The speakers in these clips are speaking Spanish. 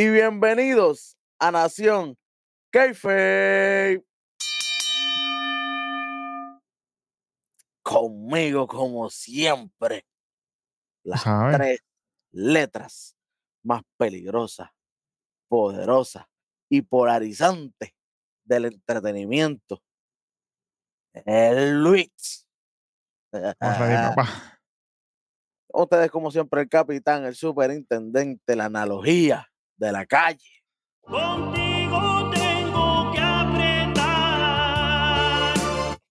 y bienvenidos a Nación Keife. Conmigo, como siempre, las tres letras más peligrosas, poderosas y polarizantes del entretenimiento. El Luis. Ustedes, como siempre, el capitán, el superintendente, la analogía de la calle. Contigo tengo que apretar.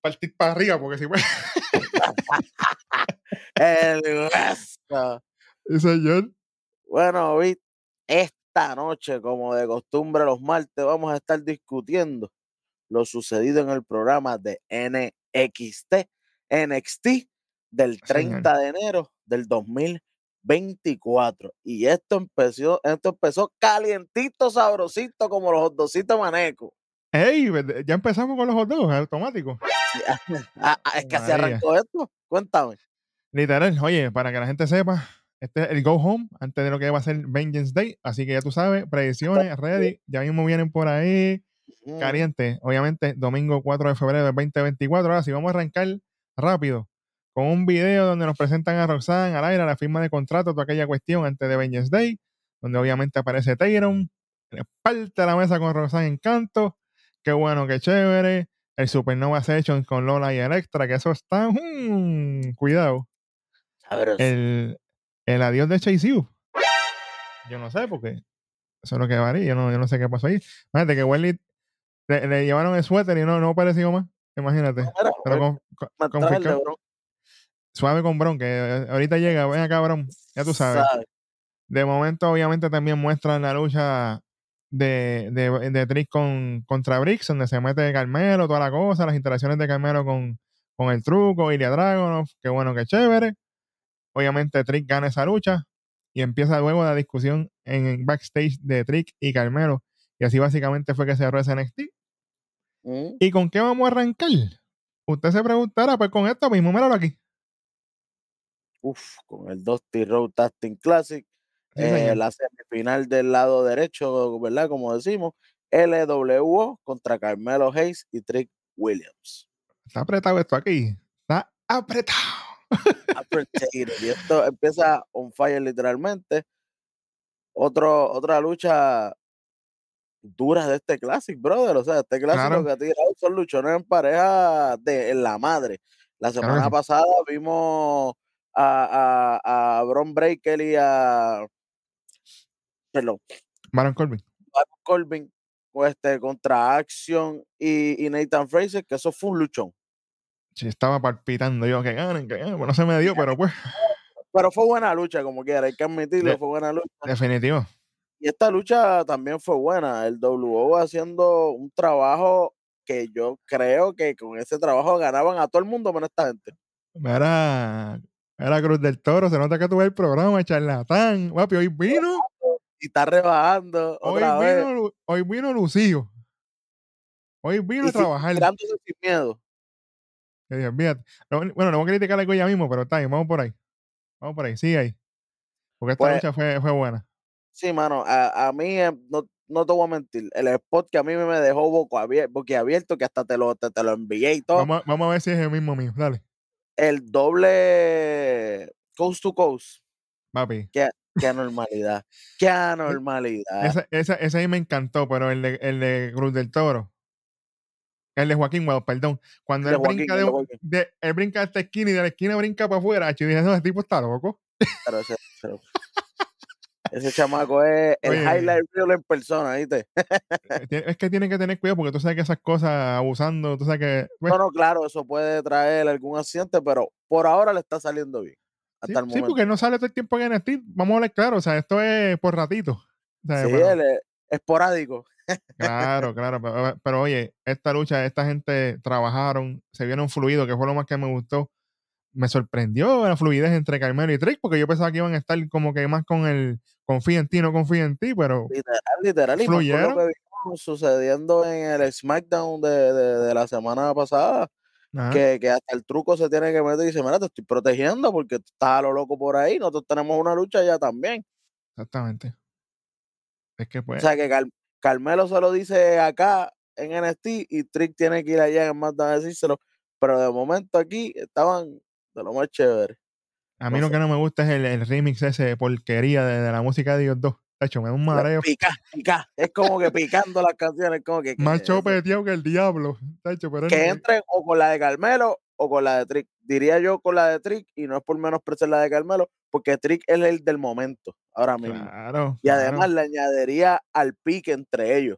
Partir para arriba, porque si puede. el hueso. ¿Y señor? Bueno, esta noche, como de costumbre los martes, vamos a estar discutiendo lo sucedido en el programa de NXT, NXT del 30 de enero del 2024. Y esto empezó, esto empezó calientito, sabrosito, como los hotdositos maneco. ¡Ey! Ya empezamos con los hot dogs automáticos. Ah, ah, es que se arrancó esto. Cuéntame. Literal, oye, para que la gente sepa, este es el Go Home antes de lo que va a ser Vengeance Day. Así que ya tú sabes, predicciones, ready. Ya mismo vienen por ahí. Caliente. Obviamente, domingo 4 de febrero del 2024. Ahora sí, vamos a arrancar rápido con un video donde nos presentan a Roxanne, al aire, la firma de contrato, toda aquella cuestión antes de Vengeance Day, donde obviamente aparece Tyron, parte la mesa con Roxanne Encanto. Qué bueno, qué chévere. El Supernova Session con Lola y Electra, que eso está. Mm, cuidado. El, el adiós de Chase U. Yo no sé, porque eso es lo que varía. Yo no, yo no sé qué pasó ahí. Imagínate que Welly le, llevaron el suéter y no, no apareció más. Imagínate. Pero Suave con Bron, que eh, ahorita llega, ven acá, Bron. Ya tú sabes. De momento, obviamente, también muestran la lucha de, de, de Trick con, contra Brix, donde se mete Carmelo, toda la cosa, las interacciones de Carmelo con, con el truco, Ilya Dragonov, qué bueno, qué chévere. Obviamente Trick gana esa lucha y empieza luego la discusión en backstage de Trick y Carmelo. Y así básicamente fue que cerró ese NXT. Mm. ¿Y con qué vamos a arrancar? Usted se preguntará, pues con esto mismo, míralo aquí. Uf, con el Dusty Road Tasting Classic. Eh, la semifinal del lado derecho, ¿verdad? Como decimos, LWO contra Carmelo Hayes y Trick Williams. Está apretado esto aquí. Está apretado. y esto empieza on fire literalmente. Otro, otra lucha dura de este clásico, brother. O sea, este clásico que ha tirado son luchones en pareja de en la madre. La semana pasada vimos a, a, a Bron Breaker y a perdón. Baron Corbin. Baron Corbin este, contra Action y, y Nathan Fraser, que eso fue un luchón sí, estaba palpitando yo que ganen, que ganen. Bueno, se me dio, pero pues. Pero fue buena lucha, como quiera, hay que admitirlo, fue buena lucha. Definitivo. Y esta lucha también fue buena. El WO haciendo un trabajo que yo creo que con ese trabajo ganaban a todo el mundo menos esta gente. Era, era Cruz del Toro, se nota que tuve el programa, charlatán. Guapi, hoy vino. Y está rebajando. Hoy, vino, hoy vino Lucío. Hoy vino a trabajar. sin miedo. Bueno, no voy a criticar algo ya mismo, pero está bien, vamos por ahí. Vamos por ahí, sigue ahí. Porque esta pues lucha fue, fue buena. Sí, mano, a, a mí eh, no, no, te voy a mentir. El spot que a mí me dejó boco abierto, abierto que hasta te lo, te, lo envié y todo. Vamos, vamos, a ver si es el mismo mío, dale. El doble coast to coast. Papi. Qué, qué anormalidad. qué anormalidad. Ese, ese, ese ahí me encantó, pero el de, el de Cruz del Toro el de Joaquín Wow, perdón. Cuando él brinca de, él brinca de esta esquina y de la esquina brinca para afuera, yo dije, no, ese tipo está loco. Pero ese, ese, chamaco es el highlight reel en persona, ¿viste? Eh, es que tienen que tener cuidado porque tú sabes que esas cosas abusando, tú sabes que. Pues no, no, claro, eso puede traer algún accidente, pero por ahora le está saliendo bien. Hasta sí, el momento. sí, porque no sale todo el tiempo en NXT. Vamos a hablar claro, o sea, esto es por ratito. sí, él es esporádico. Claro, claro, pero, oye, esta lucha, esta gente trabajaron, se vieron fluidos, que fue lo más que me gustó. Me sorprendió la fluidez entre Carmelo y Trick, porque yo pensaba que iban a estar como que más con el confía en ti, no confía en ti, pero. Literal, literal. Fluyeron. Lo que vimos sucediendo en el SmackDown de, de, la semana pasada. Que, que, hasta el truco se tiene que meter y dice, mira, te estoy protegiendo porque estás a lo loco por ahí, nosotros tenemos una lucha ya también. Exactamente. Es que O pues, sea que Car- Carmelo se lo dice acá en NXT y Trick tiene que ir allá en SmackDown a decírselo. Pero de momento aquí estaban de lo más chévere. a mí no lo que no me gusta es el, el remix ese de porquería de, de la música de ellos dos. De hecho, me da un mareo. Pica, pica. Es como que picando las canciones, como que. ¿qué Más chopeteado que el diablo. de hecho, pero que entren o con la de Carmelo o con la de Trick. Diría yo con la de Trick y no es por menospreciar la de Carmelo, porque Trick es el del momento, ahora mismo. Claro. Y claro, además le añadiría al pique entre ellos,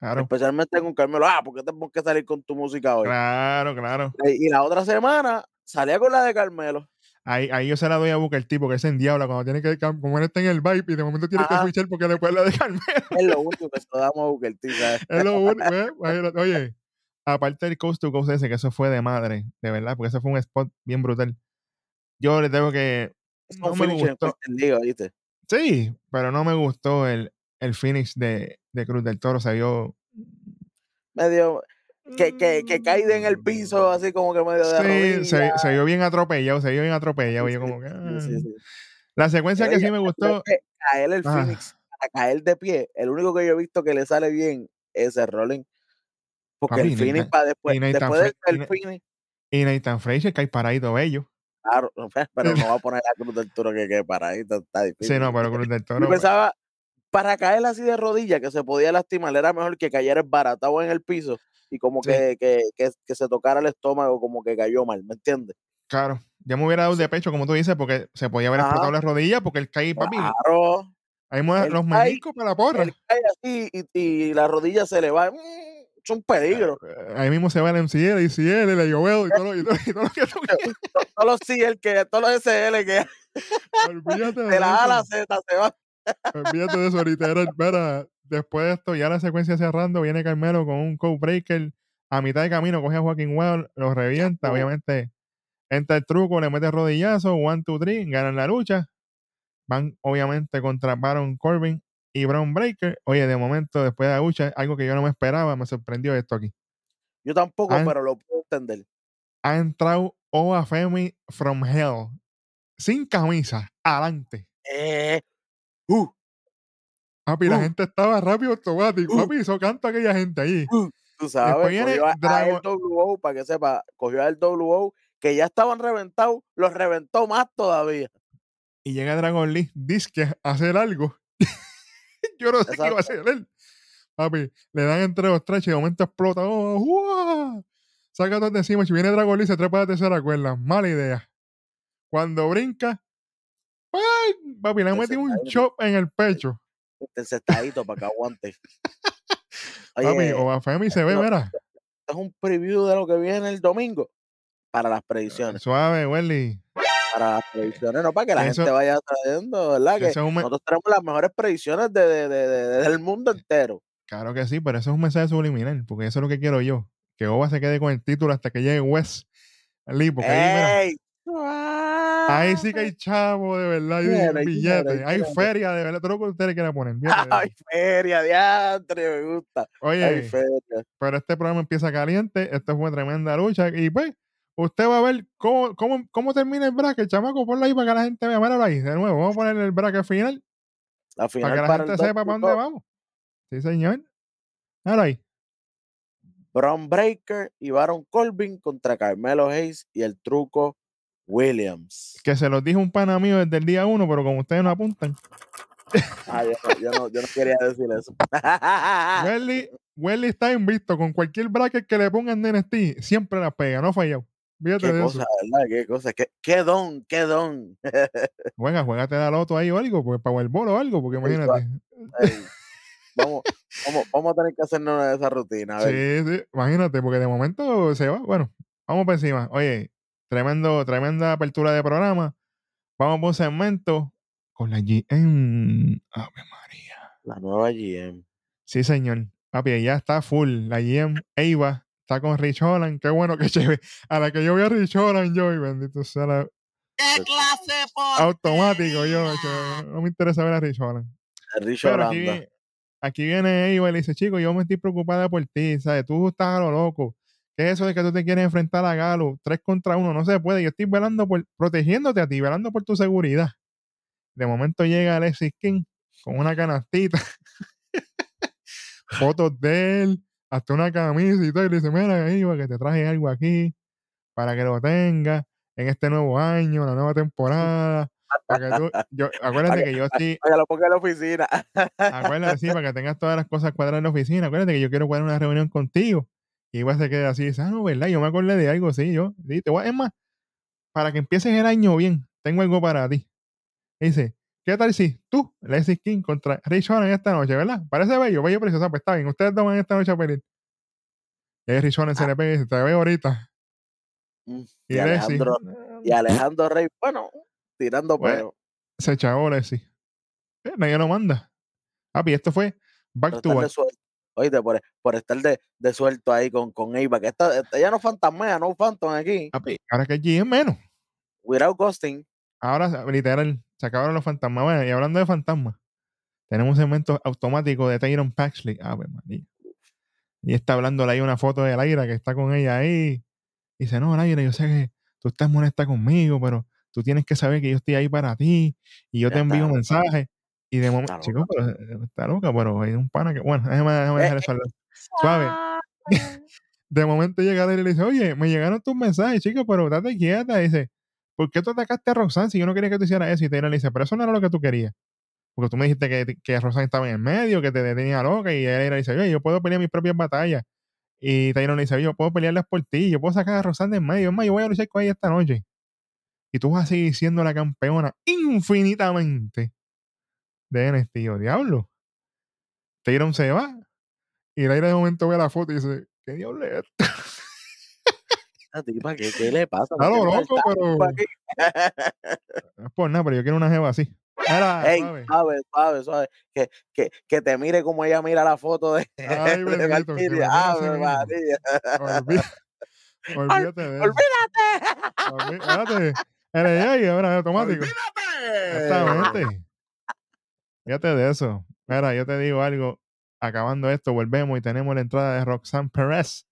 Claro, especialmente con Carmelo. Ah, ¿por qué tenemos que salir con tu música hoy? claro, claro. Y y la otra semana salía con la de Carmelo. Ahí, ahí yo se la doy a Booker T porque ese en diablo cuando tiene que, como él está en el vibe y de momento tiene que Ajá. switchar porque después la de Carmelo. Es lo único que se lo damos a Booker T, ¿sabes? Es lo único, ¿eh? Imagínate, Oye, aparte del coast to coast ese, que eso fue de madre, de verdad, porque ese fue un spot bien brutal. Yo le tengo que. Es No me gustó. League, ¿viste? Sí, pero no me gustó el, el finish de, de Cruz del Toro. Se vio. Medio que, que, que caído en el piso, así como que medio de Sí, se, se vio bien atropellado, se vio bien atropellado. yo Sí, como que, ah. sí. La secuencia que sí me gustó. caer el Ah. Phoenix, a caer de pie, el único que yo he visto que le sale bien es el Rolling. Porque Papi, el Phoenix para después, después del el Phoenix, Y Nathan Frazier cae paradito bello. claro, pero no va a poner la cruz del toro que quede paradito, está difícil. Sí, no, pero Cruz del Yo Toro. pues, pensaba, para caer así de rodillas, que se podía lastimar, era mejor que cayera baratado en el piso y como Sí. que, que, que, que se tocara el estómago, como que cayó mal, ¿me entiendes? Claro, ya me hubiera dado de pecho, como tú dices, porque se podía haber Ajá. explotado la rodilla porque él cae, papi. Claro, Ahí los meniscos para la porra. él cae así y, y la rodilla se le va, mm, es un peligro. Eh, Ahí mismo se va el MCL, el ICL, el Joel y todo, y todo, y todo lo que. Todos los CL que, todos los SL que Olvídate de de la A a la eso. Z se va. Olvídate de eso, literal. Mira, después de esto, ya la secuencia cerrando, viene Carmelo con un code breaker. A mitad de camino coge a Joaquín Wild, lo revienta, obviamente. Entra el truco, le mete rodillazo, one, two, three, ganan la lucha. Van, obviamente, contra Baron Corbin y Brown Breaker. Oye, de momento, después de la lucha, algo que yo no me esperaba, me sorprendió esto aquí. Yo tampoco, pero lo puedo entender. Ha entrado Oa Femi from Hell, sin camisa, adelante. Eh, uh, Papi, la Uh. gente estaba rápido automático. Uh. Papi, hizo canto a aquella gente ahí. tú sabes, cogió a, a Dragon- el WO, para que sepa, cogió al WO, que ya estaban reventados, los reventó más todavía. y llega Dragon Lee Disque a hacer algo. Yo no sé qué iba a hacer él. Papi, le dan entre los tres y de momento explota. ¡Oh, ¡Uah! Saca todo de encima. Si viene Dragon Lee, se trepa la tercera cuerda. Mala idea. Cuando brinca, ¡ay! papi, le Ese metido un chop en el pecho. Este sentadito para que aguante. Oye, Femi se ve, mira. es un preview de lo que viene el domingo para las predicciones. Suave, Welly. Para las predicciones, no para que la Eso- gente vaya sabiendo, ¿verdad? Que me- nosotros tenemos las mejores predicciones de, de- de- de- del mundo entero. Claro que sí, pero eso es un mensaje subliminal, porque eso es lo que quiero yo. Que Oba se quede con el título hasta que llegue West Lee, porque ahí, mira. Ahí sí que hay chavo de verdad, hay billetes, hay feria de verdad, todo lo que ustedes quieran poner. fíjate de ¡Ay, eso. feria, diantre! Me gusta. ¡Ay, Oye, feria! pero este programa empieza caliente, esto fue tremenda lucha y pues usted va a ver cómo, cómo, cómo termina el bracket, chamaco, ponlo ahí para que la gente vea, míralo ahí, de nuevo, vamos a poner el bracket final La para final que la para gente sepa para dónde 2-2, vamos. Sí, señor. Míralo ahí. Braun Breaker y Baron Corbin contra Carmelo Hayes y el truco Williams. Que se los dijo un pana mío desde el día uno, pero como ustedes no apuntan. Ah, yo, no, yo, no, yo no quería decir eso. Welly, Welly está invicto con cualquier bracket que le pongan de NXT, siempre la pega, no ha fallado. Fíjate qué de cosa, eso. ¿verdad? Qué cosa. Qué, qué don, qué don. Juega, juegate la loto ahí o algo, pues para el bolo o algo, porque imagínate. Vamos, vamos, vamos a tener que hacernos una de esas rutinas. Sí, sí, imagínate, porque de momento se va. Bueno, vamos por encima. Oye, tremendo, tremenda apertura de programa. Vamos por un segmento con la GM. Ave María. La nueva GM. Sí, señor. Papi, ya está full. La GM Eva está con Rich Holland. Qué bueno que chévere. A la que yo vi a Rich Holland, yo, y bendito sea la- ¿Qué clase automático. Yo, no me interesa ver a Rich Holland. El Richo Pero aquí viene Eva y le dice, chico, yo me estoy preocupada por ti, ¿sabes? Tú estás a lo loco. ¿Qué es eso de que tú te quieres enfrentar a Galo? Tres contra uno, no se puede. Yo estoy velando por, protegiéndote a ti, velando por tu seguridad. De momento llega Alexis King con una canastita. fotos de él, hasta una camisa y todo. Y le dice, mira, Iba, que te traje algo aquí para que lo tengas en este nuevo año, la nueva temporada. Para que tú, yo, acuérdate que yo sí. Para que lo ponga en la oficina. Acuérdate, sí, para que tengas todas las cosas cuadradas en la oficina. Acuérdate que yo quiero cuadrar una reunión contigo. Y igual se queda así, dice, ah, no, ¿verdad? Yo me acordé de algo, sí, yo. Sí, es más, para que empieces el año bien, tengo algo para ti. dice, ¿qué tal si tú, Leslie King, contra Rich en esta noche, ¿verdad? Parece bello, bello precioso. Pues está bien, ustedes toman esta noche a pedir. Y Rich se le pega y dice, te veo ahorita. Mm, y, Alejandro, y Alejandro Rey, bueno, tirando pues, pero. Se echó Leslie. Eh, nadie lo manda. Papi, esto fue back to back. Oíste, por, por estar de, de, suelto ahí con, con Eva, que esta, ella no fantasmea, no Phantom aquí. ahora que allí es menos. Without ghosting. Ahora, literal, se acabaron los fantasmas. Bueno, y hablando de fantasmas, tenemos un segmento automático de Tyron Paxley. Ah, ver, María. Y está hablando ahí una foto de Laira que está con ella ahí. Y dice, no, Laira, yo sé que tú estás molesta conmigo, pero tú tienes que saber que yo estoy ahí para ti y yo te envío un mensaje. Y de momento, chicos, pero eh, está loca, pero hay un pana que, bueno, déjame, déjame dejar eso suave. de momento llega él y le dice, oye, me llegaron tus mensajes, chicos, pero date quieta. Y dice, ¿por qué tú atacaste a Roxanne si yo no quería que tú hicieras eso? Y Taylor le dice, pero eso no era lo que tú querías. Porque tú me dijiste que, que Roxanne estaba en el medio, que te tenía loca. Y él le dice, oye, yo puedo pelear mis propias batallas. Y Taylor le dice, yo puedo pelearlas por ti, yo puedo sacar a Roxanne del medio. Es más, yo voy a luchar con ella esta noche. Y tú vas a seguir siendo la campeona infinitamente de NXT. Yo, diablo. Tyron se va. Y el aire de momento ve la foto y dice, ¿qué diablo es esto? ¿qué, ¿qué, le pasa? Está lo loco, pero. no es por nada, pero yo quiero una jeva así. Era, Ey, suave, suave, suave. Que, que, que, te mire como ella mira la foto de, Ay, de Valkyria. Ave María. Olvídate de eso. ¡Olvídate! Olvídate. Eres ahí, ahora automático. ¡Olvídate! Exactamente. Fíjate de eso. Mira, yo te digo algo. Acabando esto, volvemos y tenemos la entrada de Roxanne Perez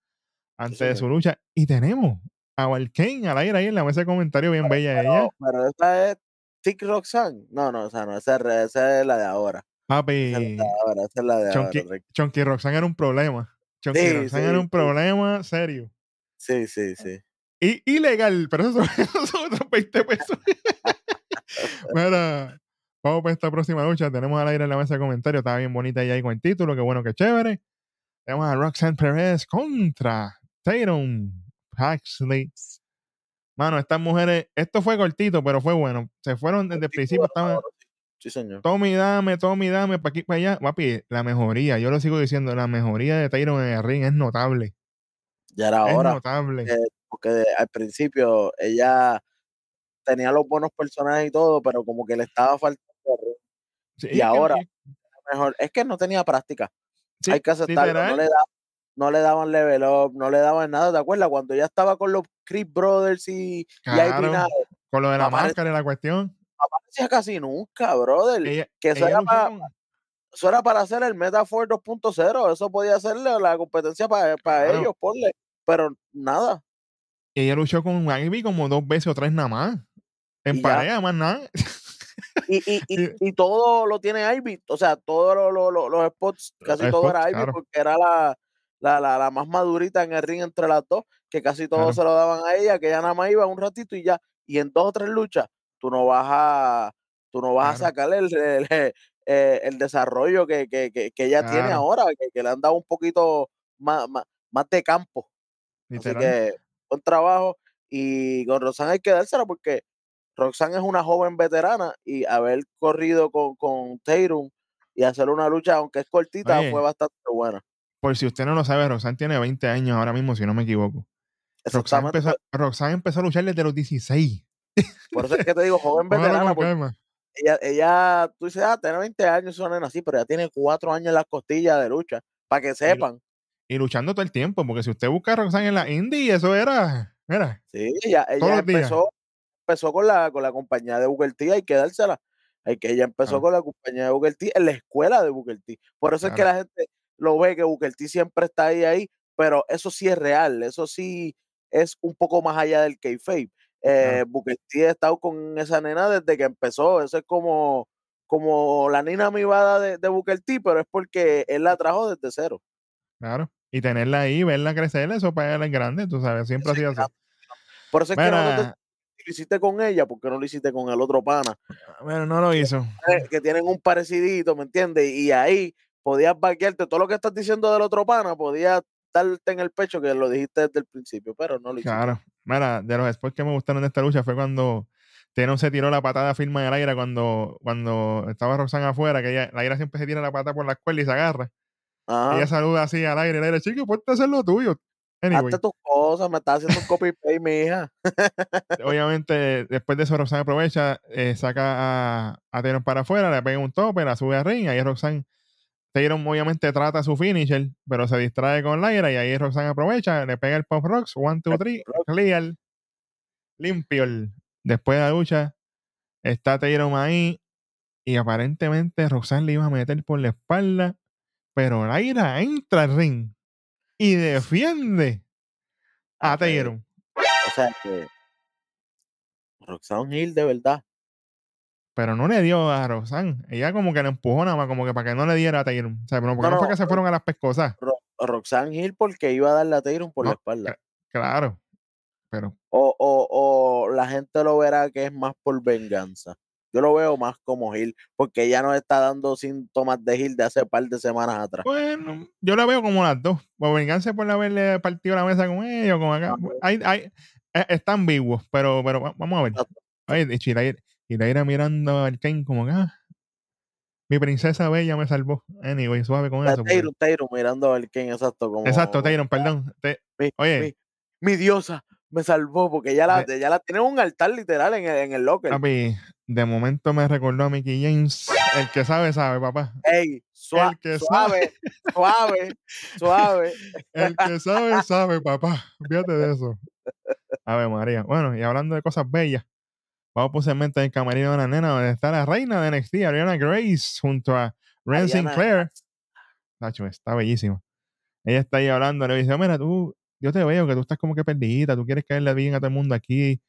antes de su lucha. Y tenemos a Valkane al aire ahí en la mesa de comentario, bien bella pero, ella. Pero esta es Tic Roxanne. No, no, o sea, no, esa, esa es la de ahora. Papi. Esa es la de ahora, esa es la de Chonky, ahora. Chonky Roxanne era un problema. Chonky Sí, Roxanne era un problema serio. Sí, sí, sí. Y ilegal, pero eso son, esos son otros 20 pesos. Mira, vamos para esta próxima lucha. Tenemos al aire en la mesa de comentarios. Estaba bien bonita ella ahí con el título. Qué bueno, qué chévere. Tenemos a Roxanne Perez contra Tatum Paxley. Mano, estas mujeres, esto fue cortito, pero fue bueno. Se fueron desde el principio, estaban Sí, señor. Tommy, dame, Tommy, dame, para aquí, para allá. Papi, la mejoría, yo lo sigo diciendo, la mejoría de Tyron en el ring es notable. Ya era Es hora. notable. eh, porque al principio ella tenía los buenos personajes y todo, pero como que le estaba faltando Sí, y es que- ahora, mejor. Es que no tenía práctica. sí, Hay que aceptarlo. literal, No le, da- no le daban level up, no le daban nada. ¿Te acuerdas? Cuando ya estaba con los Chris Brothers y, Claro. Nada, con lo de la máscara y la cuestión. aparecía casi nunca, brother. Ella, que eso era, para, eso era para hacer el Metafor 2.0. Eso podía hacerle la competencia para, para Claro. ellos, ponle. Pero nada. ella luchó con Ivy como dos veces o tres nada más. En ya. pareja, más nada. Y, y, y, todo lo tiene Ivy. O sea, todos lo- lo- lo- los spots, casi Los todo spots, era Ivy claro. porque era la, la, la, la más madurita en el ring entre las dos, que casi todo Claro. se lo daban a ella, que ella nada más iba un ratito y ya. Y en dos o tres luchas, tú no vas a, tú no vas a sacarle el, el, eh, el desarrollo que, que, que, que ella tiene ahora, que, que le han dado un poquito más, más, más de campo. Así que buen trabajo. Y con Roxanne hay que dársela porque Roxanne es una joven veterana y haber corrido con, con Tatum y hacer una lucha, aunque es cortita, Oye. fue bastante buena. Por si usted no lo sabe, Roxanne tiene 20 años ahora mismo, si no me equivoco. Roxanne empezó, Roxanne empezó a luchar desde los 16. Por eso es que te digo, joven veterana, porque ella, ella, tú dices, ah, tiene 20 años, es una nena así, pero ya tiene cuatro años en las costillas de lucha, para que sepan. Y luchando todo el tiempo, porque si usted busca a Roxanne en la indie, eso era, mira, Sí, ella, ella empezó, empezó con la, con la compañía de Booker T, hay que dársela. Hay que ella empezó con la compañía de Booker T en la escuela de Booker T. Por eso es que la gente lo ve que Booker T siempre está ahí, ahí, pero eso sí es real, eso sí es un poco más allá del kayfabe. Eh, Claro. Booker T ha estado con esa nena desde que empezó, eso es como, como la nina mivada de, de Booker T, pero es porque él la trajo desde cero. Claro. Y tenerla ahí, verla crecer, eso para él es grande, tú sabes, siempre ha sido así. Por eso es que lo hiciste con ella, porque no lo hiciste con el otro pana. bueno, no lo hizo. eh, Que tienen un parecidito, ¿me entiendes? Y ahí podías vaquearte todo lo que estás diciendo del otro pana, podías darte en el pecho que lo dijiste desde el principio, pero no lo hiciste. Claro. Mira, de los spots que me gustaron de esta lucha fue cuando Tatum se tiró la patada firma en el aire cuando, cuando estaba Roxanne afuera, que ella, la ira siempre se tira la pata por la escuela y se agarra. Ajá. Ella saluda así al aire, el aire, chico, ponte a hacer lo tuyo. Anyway, Hazte tus cosas, me estás haciendo un copy paste, mi hija. obviamente, después de eso, Roxanne aprovecha, eh, saca a, a para afuera, le pega un tope, la sube a ring, ahí Roxanne, Tatum obviamente trata a su finisher, pero se distrae con Lyra y ahí Roxanne aprovecha, le pega el pop rocks, one, two, three, clear, limpio. Después de la lucha, está Tatum ahí y aparentemente Roxanne le iba a meter por la espalda, pero Lyra entra al ring y defiende a. Tatum. O sea que Roxanne Hill, de verdad. pero no le dio a Roxanne. Ella como que le empujó nada más, como que para que no le diera a Tatum. O sea, pero porque No, no, fue que se Ro- fueron a las pescosas. Ro- Roxanne Hill porque iba a darle a Tatum por la espalda. Claro. Pero, O, o, o la gente lo verá que es más por venganza. Yo lo veo más como Hill, porque ella nos está dando síntomas de Hill de hace par de semanas atrás. bueno, yo la veo como las dos. Por venganza por haberle partido la mesa con ellos, con acá. Ajá. Hay, hay, eh, están vivos, pero, pero va- vamos a ver. Oye, Chilaira, Chilaira mirando al Kane como que, ah, mi princesa bella me salvó. Anyway, suave con eso. porque- Tatum, Tatum mirando a ver quién exacto como Exacto, Tatum, perdón. Te- mi, Oye. mi, mi diosa me salvó porque ya la, ya la tiene en un altar literal en el, en el locker. papi, de momento me recordó a Mickey James. El que sabe, sabe, papá. Ey, sua- El que suave, suave, suave. El que sabe, sabe, papá. Fíjate de eso. A ver, María. Bueno, y hablando de cosas bellas, vamos posiblemente el camerino de la nena, donde está la reina de NXT, Ariana Grace, junto a Ren Sinclair. Nacho, está bellísima. Ella está ahí hablando, le dice, mira, tú, yo te veo que tú estás como que perdidita, tú quieres caerle bien a todo el mundo aquí.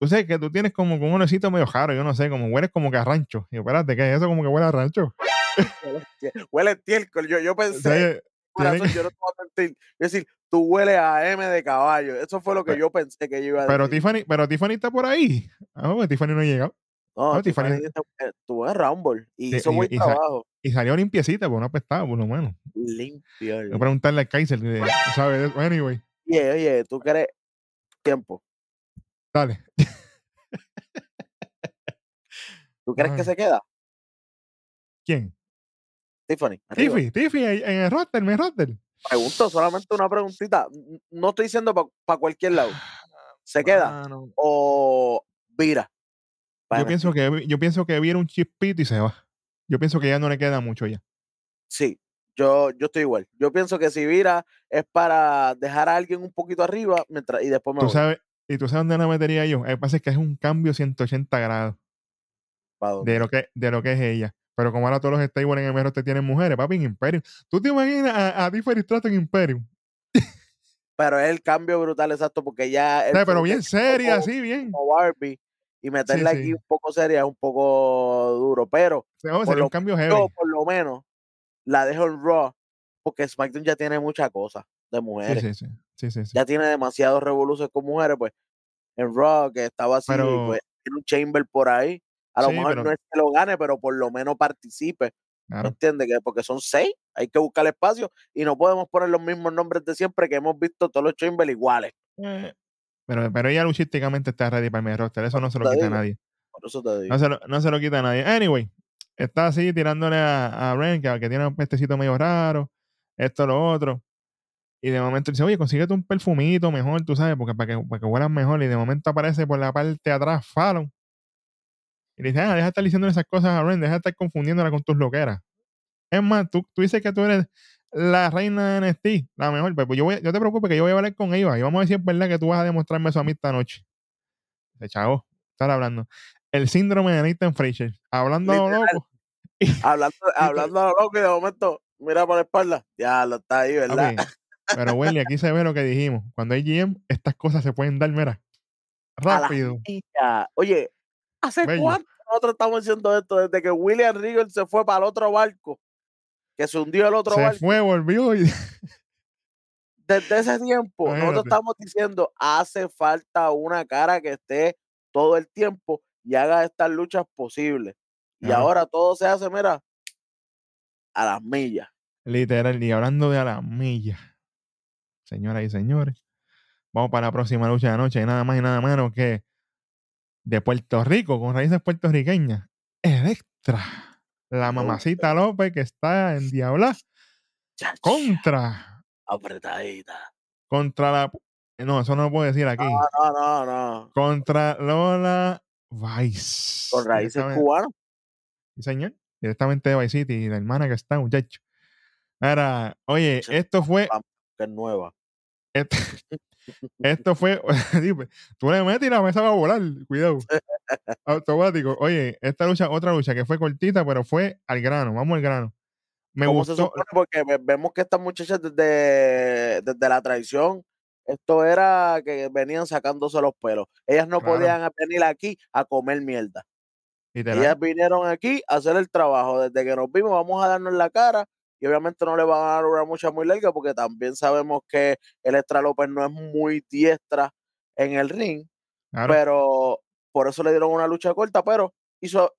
Tú sé que tú tienes como, como un olorcito medio raro, yo no sé, como hueles como que a rancho. Y yo, espérate, ¿qué es eso? Como que huele a rancho. Huele estiércol. Yo, yo O pensé, sea, tiene corazón, que- yo no te voy a mentir. Es decir, tú hueles a M de caballo. Eso fue lo que Pe- yo pensé que yo iba a pero decir. Tiffany, pero Tiffany está por ahí. Ah, pues Tiffany no ha llegado. no, no, Tiffany Tiffany- dice, eh, estuvo en Rumble y hizo buen trabajo. Y salió limpiecita, pues no apestaba, por lo menos. Limpio. Voy a preguntarle a Kaiser, que sabe de eso. Anyway, Oye, oye, tú quieres tiempo. Dale. ¿Tú crees que se queda? ¿Quién? Tiffany. arriba. Tiffy, Tiffy, en en el roster, mi roster. Pregunto solamente una preguntita. No estoy diciendo para cualquier lado. ¿Se queda Mano, o vira? Yo pienso que yo pienso que viene un chispito y se va. Yo pienso que ya no le queda mucho ya. Sí, yo, yo estoy igual. Yo pienso que si vira es para dejar a alguien un poquito arriba mientras, y después me Tú voy. sabes, y tú sabes dónde la metería yo. Lo que pasa es que es un cambio 180 grados de lo que, de lo que es ella. Pero como ahora todos los stables en el mejor te tienen mujeres, papi, en Imperium. ¿Tú te imaginas a, a Stratton en Imperium? Pero es el cambio brutal, exacto, porque ya. O sea, pero bien seria, como- así, bien. como Barbie y meterla aquí sí. un poco seria es un poco duro, pero por sería un lo- cambio heavy. yo por lo menos la dejo en Raw porque SmackDown ya tiene mucha cosa de Sí, mujeres. sí, sí. sí, sí, sí. Ya tiene demasiados revoluciones con mujeres, pues en que estaba así, Pero- pues tiene un Chamber por ahí. A lo mejor pero- no es que lo gane, pero por lo menos participe. ¿Me Claro. entiendes? Que porque son seis, hay que buscar espacio y no podemos poner los mismos nombres de siempre que hemos visto todos los Chamber iguales. Eh, Pero, pero ella luchísticamente está ready para el main roster. Eso no se lo quita a nadie. Por eso te digo. No se, lo, no se lo quita a nadie. Anyway, está así tirándole a, a Ren, que, que tiene un pestecito medio raro, esto, lo otro. Y de momento dice, oye, consíguete un perfumito mejor, tú sabes, porque para que, para que huelan mejor. Y de momento aparece por la parte de atrás Fallon. Y le dice, ah, deja de estar diciendo esas cosas a Ren, deja de estar confundiéndola con tus loqueras. Es más, tú, tú dices que tú eres la reina de NXT, la mejor. Pues, pues yo, voy, yo te preocupes que yo voy a hablar con ellos y vamos a es verdad que tú vas a demostrarme eso a mí esta noche. De chavo, estar hablando. El síndrome de Nathan Fraser. Hablando a lo loco. Hablando, hablando a lo loco y de momento, mira por la espalda. Ya lo está ahí, ¿verdad? Papi, Pero, Welly, aquí se ve lo que dijimos. Cuando hay GM, estas cosas se pueden dar, mira. Rápido. Oye, ¿hace Bello. cuánto nosotros estamos diciendo esto, desde que William Regal se fue para el otro barco, que se hundió el otro Se barco, fue, volvió y desde ese tiempo, nosotros estamos diciendo, hace falta una cara que esté todo el tiempo y haga estas luchas posibles. Y Claro. ahora todo se hace, mira, a las millas. literal, y hablando de a la milla, señoras y señores, vamos para la próxima lucha de la noche, y nada más y nada menos que de Puerto Rico, con raíces puertorriqueñas, Electra, la mamacita López que está en Diabla contra, apretadita. contra la, no, eso no lo puedo decir aquí, No, no, no, no. contra Lola Vice. Con raíces cubanas. Sí, señor. Directamente de Vice City, la hermana que está, muchacho. Ahora, oye, esto fue. que es nueva. Esto, esto fue. Tú le metes y la mesa va a volar. Cuidado. Automático. Oye, esta lucha, otra lucha que fue cortita, pero fue al grano. Vamos al grano. Me ¿Cómo se gustó. supone? Porque ve- vemos que estas muchachas desde, desde la traición, esto era que venían sacándose los pelos. Ellas no Claro. podían venir aquí a comer mierda. literal, Ellas vinieron aquí a hacer el trabajo. Desde que nos vimos, vamos a darnos la cara. Y obviamente no le van a dar una mucha muy larga porque también sabemos que Electra López no es muy diestra en el ring. claro, Pero por eso le dieron una lucha corta, pero hizo,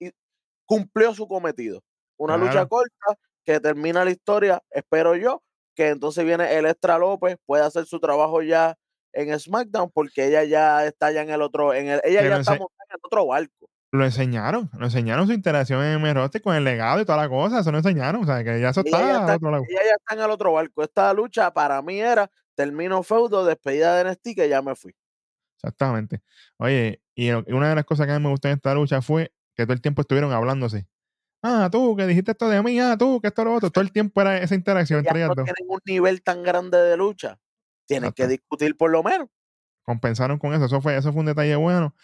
cumplió su cometido. Una lucha corta que termina la historia, espero yo, que entonces viene Electra López, puede hacer su trabajo ya en SmackDown, porque ella ya está ya en el otro, en el, ella ya está montada en el otro barco. Lo enseñaron. Lo enseñaron su interacción en M-Roster con el legado y toda la cosa. Eso lo enseñaron. O sea, que ya eso Ella ya está está- otro lado. Ella ya está en el otro barco. Esta lucha para mí era termino feudo, despedida de NXT, que ya me fui. Exactamente. Oye, y una de las cosas que a mí me gustó en esta lucha fue que todo el tiempo estuvieron hablándose. Ah, tú, que dijiste esto de mí, ah, tú, que esto lo otro. Todo el tiempo era esa interacción entre ellas no dos. tienen un nivel tan grande de lucha. Tienen que discutir por lo menos. Compensaron con eso. Eso fue, eso fue un detalle bueno.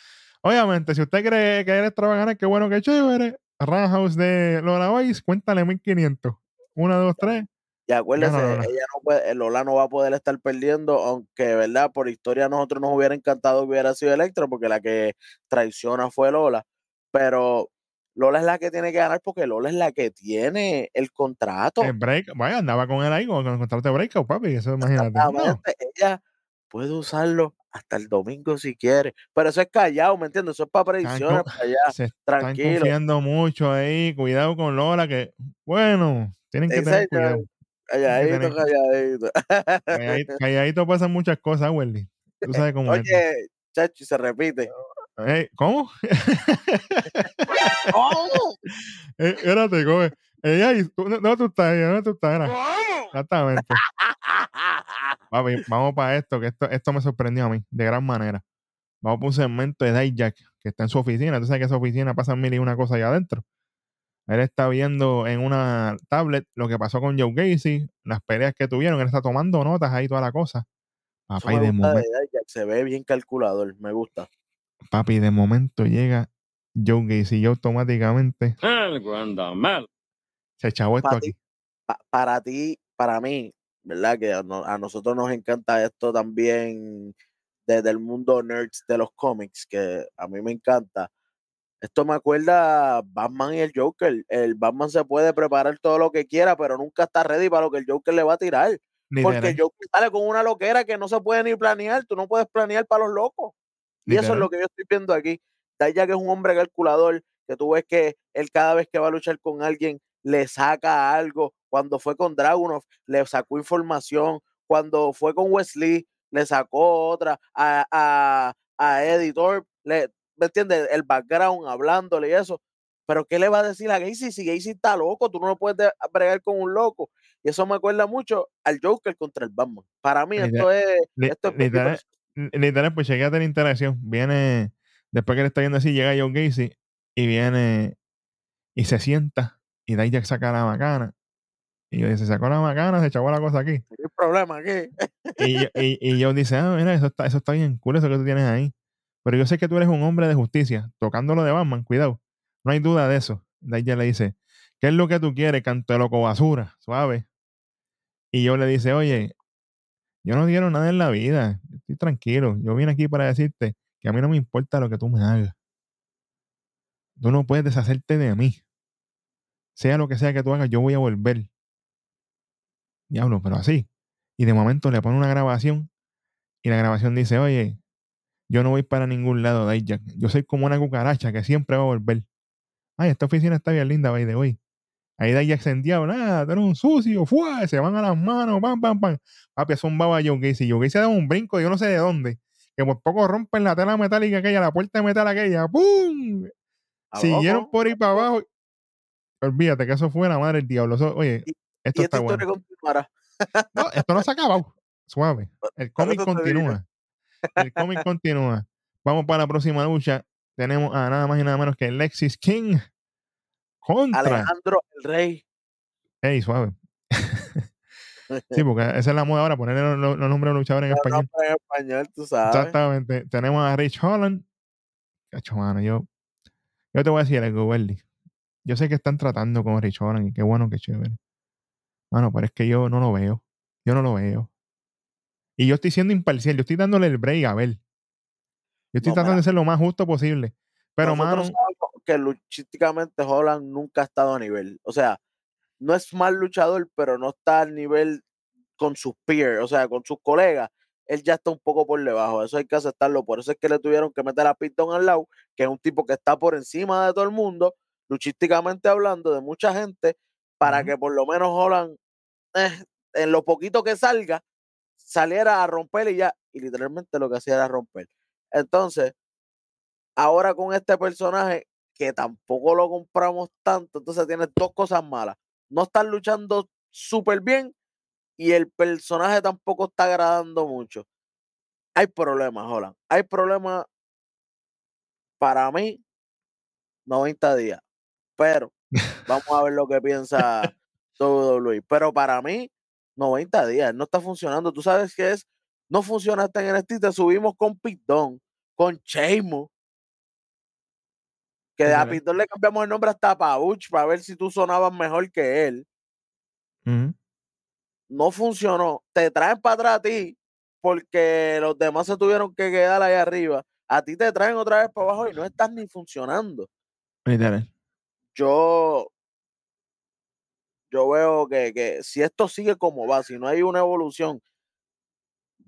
Obviamente, si usted cree que eres ganar, qué bueno, qué chévere. Roundhouse de Lola Vice, cuéntale 1500. Una, dos, tres. Y acuérdese, Lola. ella no puede, Lola no va a poder estar perdiendo, aunque, ¿verdad? Por historia a nosotros nos hubiera encantado que hubiera sido Electra, porque la que traiciona fue Lola. Pero Lola es la que tiene que ganar porque Lola es la que tiene el contrato. El break, vaya, andaba con él ahí con el contrato de breakout, papi. Eso imagínate. No, Ella puede usarlo hasta el domingo si quiere. Pero eso es callado, ¿me entiendes? Eso es para predicciones, co- para allá. se están tranquilo. confiando mucho ahí. Cuidado con Lola, que, bueno, tienen que tener cuidado. Calladito, tener- calladito. Calladito, calladito pasan muchas cosas, Welly. Tú sabes cómo es. Oye, chachi, se repite. Ey, ¿Cómo? ¿Cómo? Eh, espérate, ¿cómo tú- no, no, tú estás ahí, no, tú estás era. Exactamente. Papi, vamos para esto, que esto, esto me sorprendió a mí, de gran manera. Vamos para un segmento de Dijak, que está en su oficina. Tú sabes que esa oficina pasan mil y una cosa allá adentro. Él está viendo en una tablet lo que pasó con Joe Gacy, las peleas que tuvieron. Él está tomando notas ahí, toda la cosa. Papi, me de, momento, se ve bien calculador, me gusta. papi, de momento llega Joe Gacy y automáticamente Algo anda mal. Se echó esto Pa' aquí. ti, pa- para ti, para mí, ¿verdad? Que a, no- a nosotros nos encanta esto también desde el mundo nerds de los cómics, que a mí me encanta. Esto me acuerda Batman y el Joker. El Batman se puede preparar todo lo que quiera, pero nunca está ready para lo que el Joker le va a tirar. Porque el Joker sale con una loquera que no se puede ni planear. Tú no puedes planear para los locos. Y eso es lo que yo estoy viendo aquí. Dijak es un hombre calculador, que tú ves que él cada vez que va a luchar con alguien le saca algo. Cuando fue con Dragunov, le sacó información. Cuando fue con Wesley, le sacó otra. A, a, a Editor, le, ¿me entiendes? El background, hablándole y eso. Pero ¿qué le va a decir a Gacy si Gacy está loco? Tú no lo puedes de- bregar con un loco. Y eso me acuerda mucho al Joker contra el Batman. Para mí Literal- esto es... Esto es literal, literal, pues llegué a tener interacción. Viene, después que le está viendo así, llega Joe Gacy y viene y se sienta y Dijak saca la macana. Y yo dice, sacó la macana, se echó la cosa aquí. ¿Qué problema aquí? Y, yo- y, y yo dice, ah, mira, eso está, eso está bien cool, eso que tú tienes ahí. Pero yo sé que tú eres un hombre de justicia, tocando lo de Batman, cuidado. No hay duda de eso. Dijak le dice, ¿qué es lo que tú quieres, canto de loco basura? Suave. Y yo le dice, oye, yo no quiero nada en la vida. Estoy tranquilo. Yo vine aquí para decirte que a mí no me importa lo que tú me hagas. tú no puedes deshacerte de mí. Sea lo que sea que tú hagas, yo voy a volver. Diablo, pero así. Y de momento le pone una grabación y la grabación dice, oye, yo no voy para ningún lado, Dijak. Yo soy como una cucaracha que siempre va a volver. Ay, esta oficina está bien linda, by de hoy. Ahí Dijak se nada, tú eres un sucio, fue, se van a las manos, pam, pam, pam. Papi, eso un baba Joe Gacy. Joe Gacy da un brinco, yo no sé de dónde. Que por poco rompen la tela metálica aquella, la puerta de metal aquella, ¡pum! Siguieron por ahí para abajo. Olvídate que eso fue la madre del diablo. oye, esto está bueno. no, esto no se ha acabado. Suave. El cómic continúa. El cómic continúa. Vamos para la próxima lucha. Tenemos a nada más y nada menos que Lexis King contra Alejandro el Rey. Ey, suave. sí, porque esa es la moda ahora, ponerle los, nombres de los luchadores en español. En español, tú sabes. Exactamente. Tenemos a Rich Holland. Cacho, mano, yo, yo te voy a decir algo, Welly. Yo sé que están tratando con Rich Holland y qué bueno, qué chévere. Bueno, pero es que yo no lo veo. Yo no lo veo. Y yo estoy siendo imparcial, yo estoy dándole el break a ver. Yo estoy tratando de ser lo más justo posible. Pero, mano. Que luchísticamente Holland nunca ha estado a nivel. O sea, no es mal luchador, pero no está al nivel con sus peers, o sea, con sus colegas. Él ya está un poco por debajo. Eso hay que aceptarlo. Por eso es que le tuvieron que meter a Pitton al lado, que es un tipo que está por encima de todo el mundo, luchísticamente hablando, de mucha gente, para que por lo menos Holland, eh, en lo poquito que salga, saliera a romper y ya, y literalmente lo que hacía era romper. Entonces, ahora con este personaje que tampoco lo compramos tanto, entonces tiene dos cosas malas. No están luchando súper bien y el personaje tampoco está agradando mucho. Hay problemas, Holland. Hay problemas para mí 90 días. Pero vamos a ver lo que piensa WWE. Pero para mí, 90 días, no está funcionando. Tú sabes que es, no funciona hasta en NXT, te subimos con Pitón, con Sheamus, que a Pitón le cambiamos el nombre hasta Pauch para ver si tú sonabas mejor que él. No funcionó. Te traen para atrás a ti porque los demás se tuvieron que quedar ahí arriba. A ti te traen otra vez para abajo y no estás ni funcionando. Yo yo veo que, si esto sigue como va, si no hay una evolución,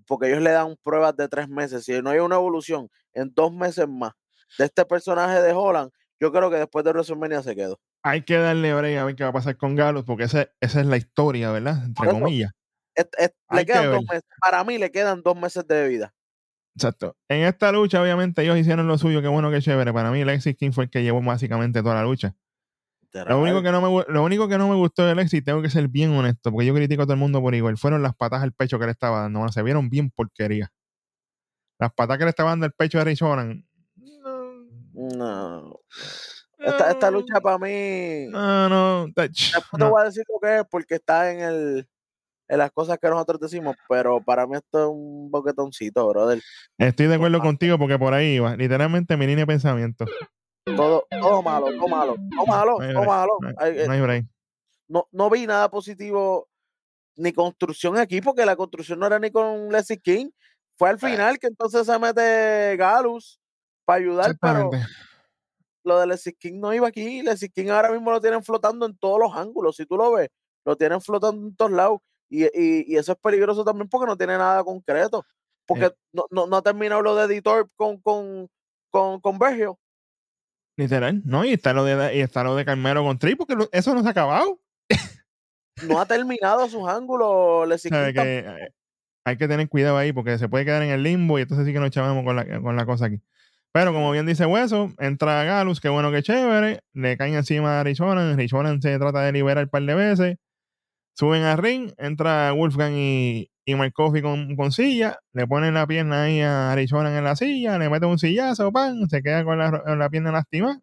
porque ellos le dan pruebas de tres meses, si no hay una evolución en dos meses más de este personaje de Holland, yo creo que después de WrestleMania se quedó. Hay que darle break a ver qué va a pasar con Galus, porque esa, esa es la historia, ¿verdad? Entre comillas. le quedan dos meses. Para mí le quedan dos meses de vida. Exacto. En esta lucha, obviamente, ellos hicieron lo suyo, qué bueno, qué chévere. Para mí, Lexis King fue el que llevó básicamente toda la lucha. Lo único, que no me, lo único que no me gustó de Lexi, tengo que ser bien honesto, porque yo critico a todo el mundo por igual, fueron las patas al pecho que le estaba dando. se vieron bien porquería. Las patas que le estaba dando el pecho de Rich No. no. Esta, esta, lucha para mí. No, no. Después te voy a decir lo que es, porque está en el en las cosas que nosotros decimos, pero para mí esto es un boquetoncito, brother. Estoy de acuerdo contigo porque por ahí va, literalmente mi línea de pensamiento. Todo, todo malo, todo malo, todo malo, todo malo. No, no, vi nada positivo ni construcción aquí, porque la construcción no era ni con Leslie King. Fue al final que entonces se mete Galus para ayudar, pero lo de Leslie King no iba aquí. Leslie King ahora mismo lo tienen flotando en todos los ángulos. Si tú lo ves, lo tienen flotando en todos lados. Y, y, eso es peligroso también porque no tiene nada concreto. Porque eh. no, no, no, ha terminado lo de editor con, con, con, con Bergio. Literal, ¿no? Y está lo de, y está lo de Carmelo con Tri, porque eso no se ha acabado. no ha terminado sus ángulos. Que, eh, hay que tener cuidado ahí, porque se puede quedar en el limbo y entonces sí que nos echábamos con la, con la cosa aquí. Pero como bien dice Hueso, entra Galus, qué bueno, qué chévere. Le caen encima a Richonan. Richonan se trata de liberar un par de veces. Suben a ring, entra Wolfgang y, y Mike Coffey con, con, silla, le ponen la pierna ahí a Arizona en la silla, le meten un sillazo, pan, se queda con la, la pierna lastimada.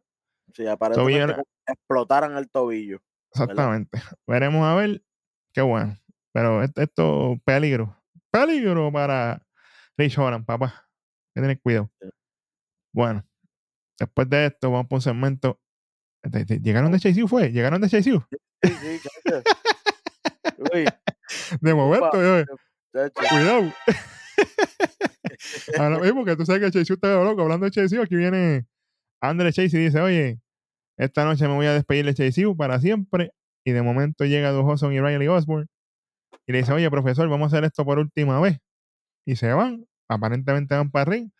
Sí, aparentemente explotaran el tobillo. Exactamente. Veremos a ver. Qué bueno. Pero esto, peligro. Peligro para Rich papá. Hay que tener cuidado. Bueno, después de esto, vamos por un segmento. ¿Llegaron de Chase fue? ¿Llegaron de Chase Sí, sí, de momento, Cuidado. Ahora mismo que tú sabes que Chase está loco hablando de Chase, aquí viene André Chase y dice, oye, esta noche me voy a despedir de Chase para siempre. Y de momento llega Dujoson y Riley Osborne y le dice, oye, profesor, vamos a hacer esto por última vez. Y se van, aparentemente van para ring.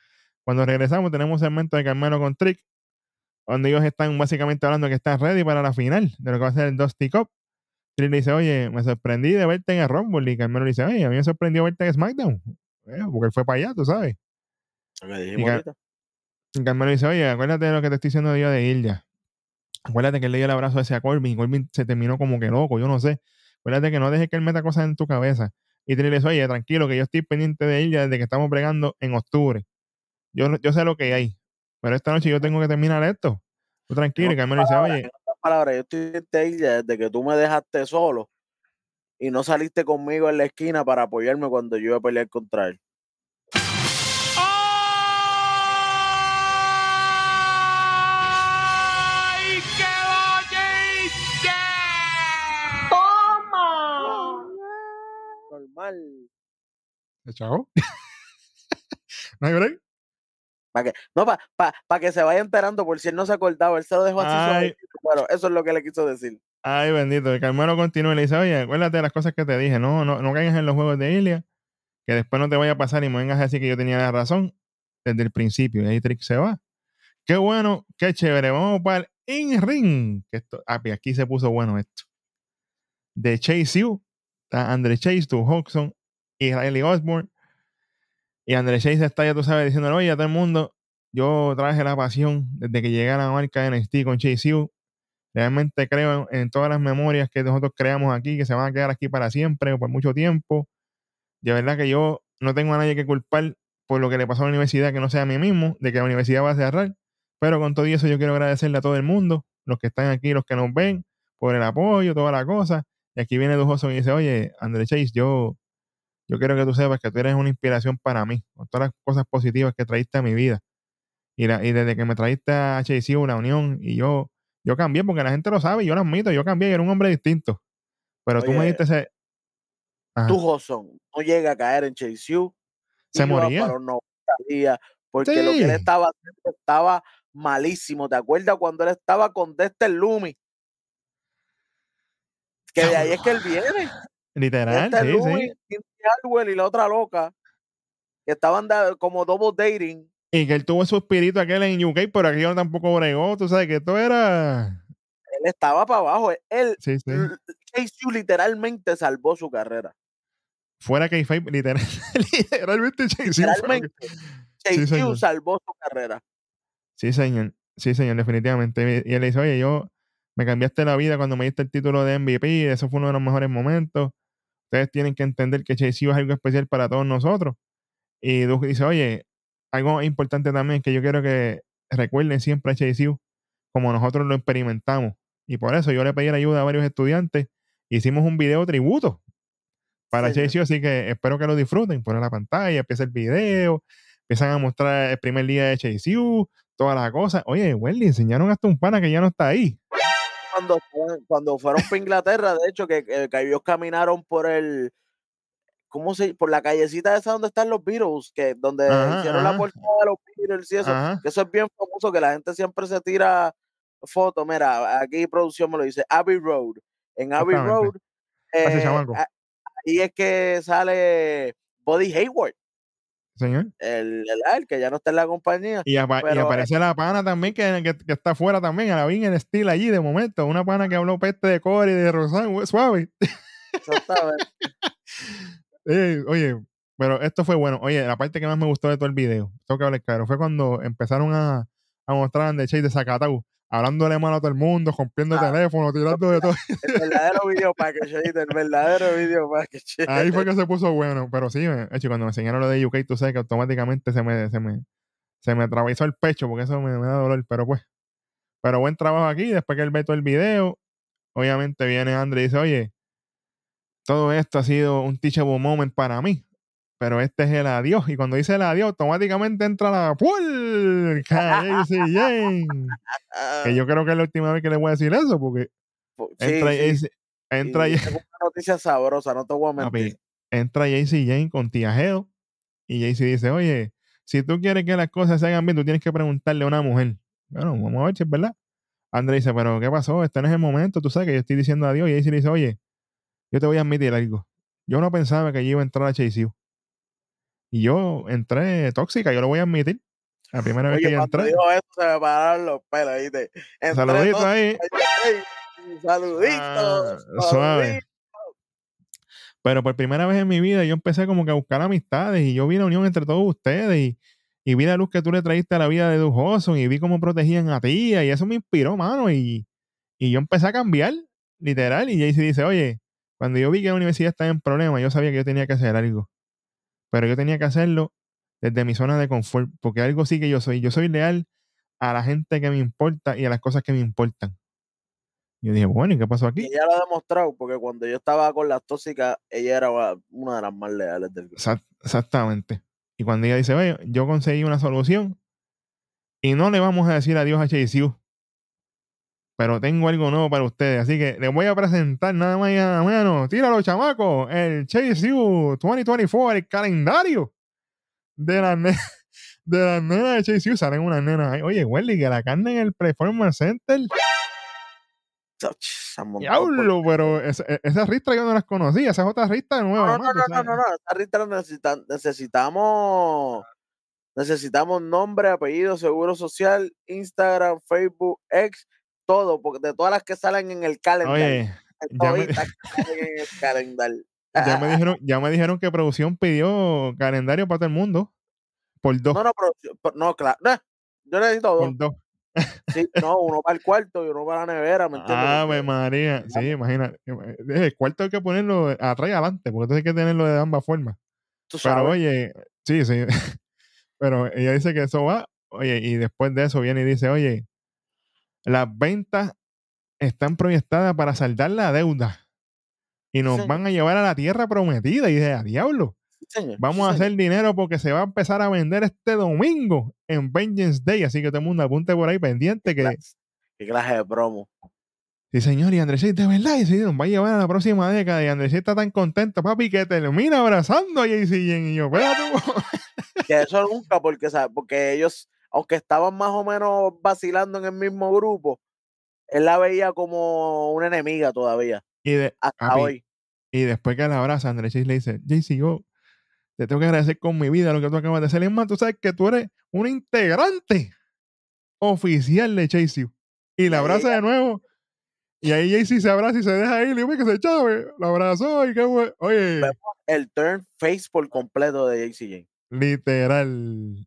Cuando regresamos tenemos un segmento de Carmelo con Trick, donde ellos están básicamente hablando que están ready para la final de lo que va a ser el Dusty Cup. Trick le dice, oye, me sorprendí de verte en el Rumble. Y Carmelo le dice, oye, a mí me sorprendió verte en SmackDown. Porque él fue para allá, tú sabes. Y, Car y Carmelo dice, oye, acuérdate de lo que te estoy diciendo yo de ir ya. Acuérdate que él le dio el abrazo ese a Corbin y Corbin se terminó como que loco, yo no sé. Acuérdate que no dejes que él meta cosas en tu cabeza. Y te le dice, oye, tranquilo, que yo estoy pendiente de ella desde que estamos bregando en octubre. Yo, yo sé lo que hay. Pero esta noche yo tengo que terminar esto. Tú tranquilo, y Carmelo dice, oye. Palabras, yo estoy ella desde que tú me dejaste solo y no saliste conmigo en la esquina para apoyarme cuando yo iba a pelear contra él. normal. ¿Chao? ¿No hay break? Para que, no, para pa, que se vaya enterando por si él no se acordaba, él se lo dejó así Bueno, eso es lo que le quiso decir. Ay, bendito. El Carmelo continúa y le dice, oye, acuérdate de las cosas que te dije, no, no, no caigas en los juegos de Ilia, que después no te vaya a pasar y me vengas a decir que yo tenía la razón desde el principio. Y ahí Trick se va. Qué bueno, qué chévere. Vamos para el in-ring. Ah, aquí se puso bueno esto. De Chase U Está Andre Chase, tu Hodgson Riley Osborne. Y Andre Chase está, ya tú sabes, diciendo, oye, a todo el mundo, yo traje la pasión desde que llegué a la marca NXT con Chase U. Realmente creo en, todas las memorias que nosotros creamos aquí, que se van a quedar aquí para siempre o por mucho tiempo. De verdad que yo no tengo a nadie que culpar por lo que le pasó a la universidad, que no sea a mí mismo, de que la universidad va a cerrar. Pero con todo eso yo quiero agradecerle a todo el mundo, los que están aquí, los que nos ven, por el apoyo, toda la cosa. Y aquí viene Dujoso y dice, oye, André Chase, yo, yo quiero que tú sepas que tú eres una inspiración para mí, con todas las cosas positivas que traíste a mi vida. Y, y desde que me traíste a HC, una unión, y yo, yo cambié, porque la gente lo sabe, y yo lo admito, yo cambié y era un hombre distinto. Pero tú me diste ese... Tú, Josón, no llega a caer en Chase Se moría. porque lo que él estaba haciendo estaba malísimo. ¿Te acuerdas cuando él estaba con Dexter Lumi? Que de ahí es que él viene. Literal, este sí, y la otra loca, que estaban como double dating. Y que él tuvo su espíritu aquel en UK, pero aquello tampoco bregó, tú sabes que esto era... Él estaba para abajo, él, sí, sí. literalmente salvó su carrera. Fuera que literal, literalmente Chase Literalmente, Chase salvó su carrera. Sí, señor. Sí, señor, definitivamente. Y él le dice, oye, yo me cambiaste la vida cuando me diste el título de MVP, eso fue uno de los mejores momentos. Ustedes tienen que entender que Chase es algo especial para todos nosotros. Y Duke dice, oye, algo importante también que yo quiero que recuerden siempre a Chase como nosotros lo experimentamos. Y por eso yo le pedí ayuda a varios estudiantes. Hicimos un video tributo para Chase U, así que espero que lo disfruten. Ponen la pantalla, empieza el video, empiezan a mostrar el primer día de Chase todas las cosas. Oye, Wendy, enseñaron hasta un pana que ya no está ahí cuando, cuando fueron para Inglaterra, de hecho, que, ellos caminaron por el, ¿cómo se por la callecita esa donde están los Beatles, que donde hicieron la portada de los Beatles y eso, que eso es bien famoso, que la gente siempre se tira fotos, mira, aquí producción me lo dice, Abbey Road, en Abbey Road, eh, ahí es que sale Buddy Hayward, Señor. El, el, que ya no está en la compañía. Y, aparece la pana también, que, que, está afuera también, a la vi en estilo allí de momento. Una pana que habló peste de Core y de Rosán, suave. oye, pero esto fue bueno. Oye, la parte que más me gustó de todo el video, tengo que hablar claro, fue cuando empezaron a, a mostrar de Chase de Zacatau hablándole mal a todo el mundo, rompiendo ah, teléfono, tirando de todo. El verdadero video package, el verdadero video package. Ahí fue que se puso bueno, pero sí, hecho, cuando me enseñaron lo de UK, tú sabes que automáticamente se me, se me, se me atravesó el pecho, porque eso me, da dolor, pero pues, pero buen trabajo aquí, después que él ve todo el video, obviamente viene Andre y dice, oye, todo esto ha sido un teachable moment para mí pero este es el adiós. Y cuando dice el adiós, automáticamente entra la ¡Pul! que yo creo que es la última vez que le voy a decir eso, porque entra, sí. entra y, una noticia sabrosa, no te voy a mentir. entra JC Jane con Tiajeo y JC dice, oye, si tú quieres que las cosas se hagan bien, tú tienes que preguntarle a una mujer. Bueno, vamos a ver si es verdad. André dice, pero ¿qué pasó? Este no es el momento, tú sabes que yo estoy diciendo adiós. Y ahí le dice, oye, yo te voy a admitir algo. Yo no pensaba que yo iba a entrar a Chase Y yo entré tóxica, yo lo voy a admitir. La primera vez que yo entré. dijo eso, se me pararon los pelos, ¿viste? Saludito ahí. Saludito. Ah, suave. Pero por primera vez en mi vida yo empecé como que a buscar amistades y yo vi la unión entre todos ustedes y, y vi la luz que tú le traíste a la vida de Dujoso y vi cómo protegían a ti y eso me inspiró, mano. Y, y yo empecé a cambiar, literal. Y Jaycee dice, oye, cuando yo vi que la universidad estaba en problemas, yo sabía que yo tenía que hacer algo. Pero yo tenía que hacerlo desde mi zona de confort, porque algo sí que yo soy. Yo soy leal a la gente que me importa y a las cosas que me importan. Yo dije, bueno, ¿y qué pasó aquí? Y ella lo ha demostrado, porque cuando yo estaba con las tóxicas, ella era una de las más leales del grupo. Exactamente. Y cuando ella dice, oye, yo conseguí una solución y no le vamos a decir adiós a HCU, pero tengo algo nuevo para ustedes. Así que les voy a presentar nada más y nada menos. Tíralo, chamacos. El HCU 2024, el calendario de las nenas de las nenas de HCU. Salen unas nenas ahí. Oye, Welly, que la carne en el Performance Center Diablo, pero esa, e, esa ristra yo no las conocía, esa es otra ristra nueva. No, no, no, no, no, no, esa ristra necesitamos, necesitamos nombre, apellido, seguro social, Instagram, Facebook, X, todo, porque de todas las que salen en el calendario. Oye, ya me, en el calendario. ya, me dijeron, ya me dijeron que producción pidió calendario para todo el mundo. Por dos. No, no, no, claro. yo necesito dos. Por dos. Sí, no, uno para el cuarto y uno para la nevera, ¿me entiendes? Ave María, sí, imagina. Eh, el cuarto hay que ponerlo atrás y adelante, porque entonces hay que tenerlo de ambas formas. Pero oye, sí, sí. Pero ella dice que eso va, oye, y después de eso viene y dice, oye, las ventas están proyectadas para saldar la deuda y nos van a llevar a la tierra prometida. Y dice, a diablo. Vamos a hacer dinero porque se va a empezar a vender este domingo en Vengeance Day. Así que todo el mundo apunte por ahí pendiente que. Qué clase de promo. Sí, señor, y Andrés, de verdad, y sí, nos va a llevar a la próxima década. Y Andrés está tan contento, papi, que termina abrazando a JC y yo, espérate. que eso nunca, porque, ¿sabes? porque ellos, aunque estaban más o menos vacilando en el mismo grupo, él la veía como una enemiga todavía. Y de, hasta hoy. Y después que la abraza, Andrés le dice, JC, yo te tengo que agradecer con mi vida lo que tú acabas de hacer. Es más, tú sabes que tú eres un integrante oficial de Chase Y la abraza de nuevo. Y ahí Jaycee se abraza y se deja ir. Y dice que se chave. Lo abrazó y qué bueno. Oye. El turn face por completo de JCJ. Literal.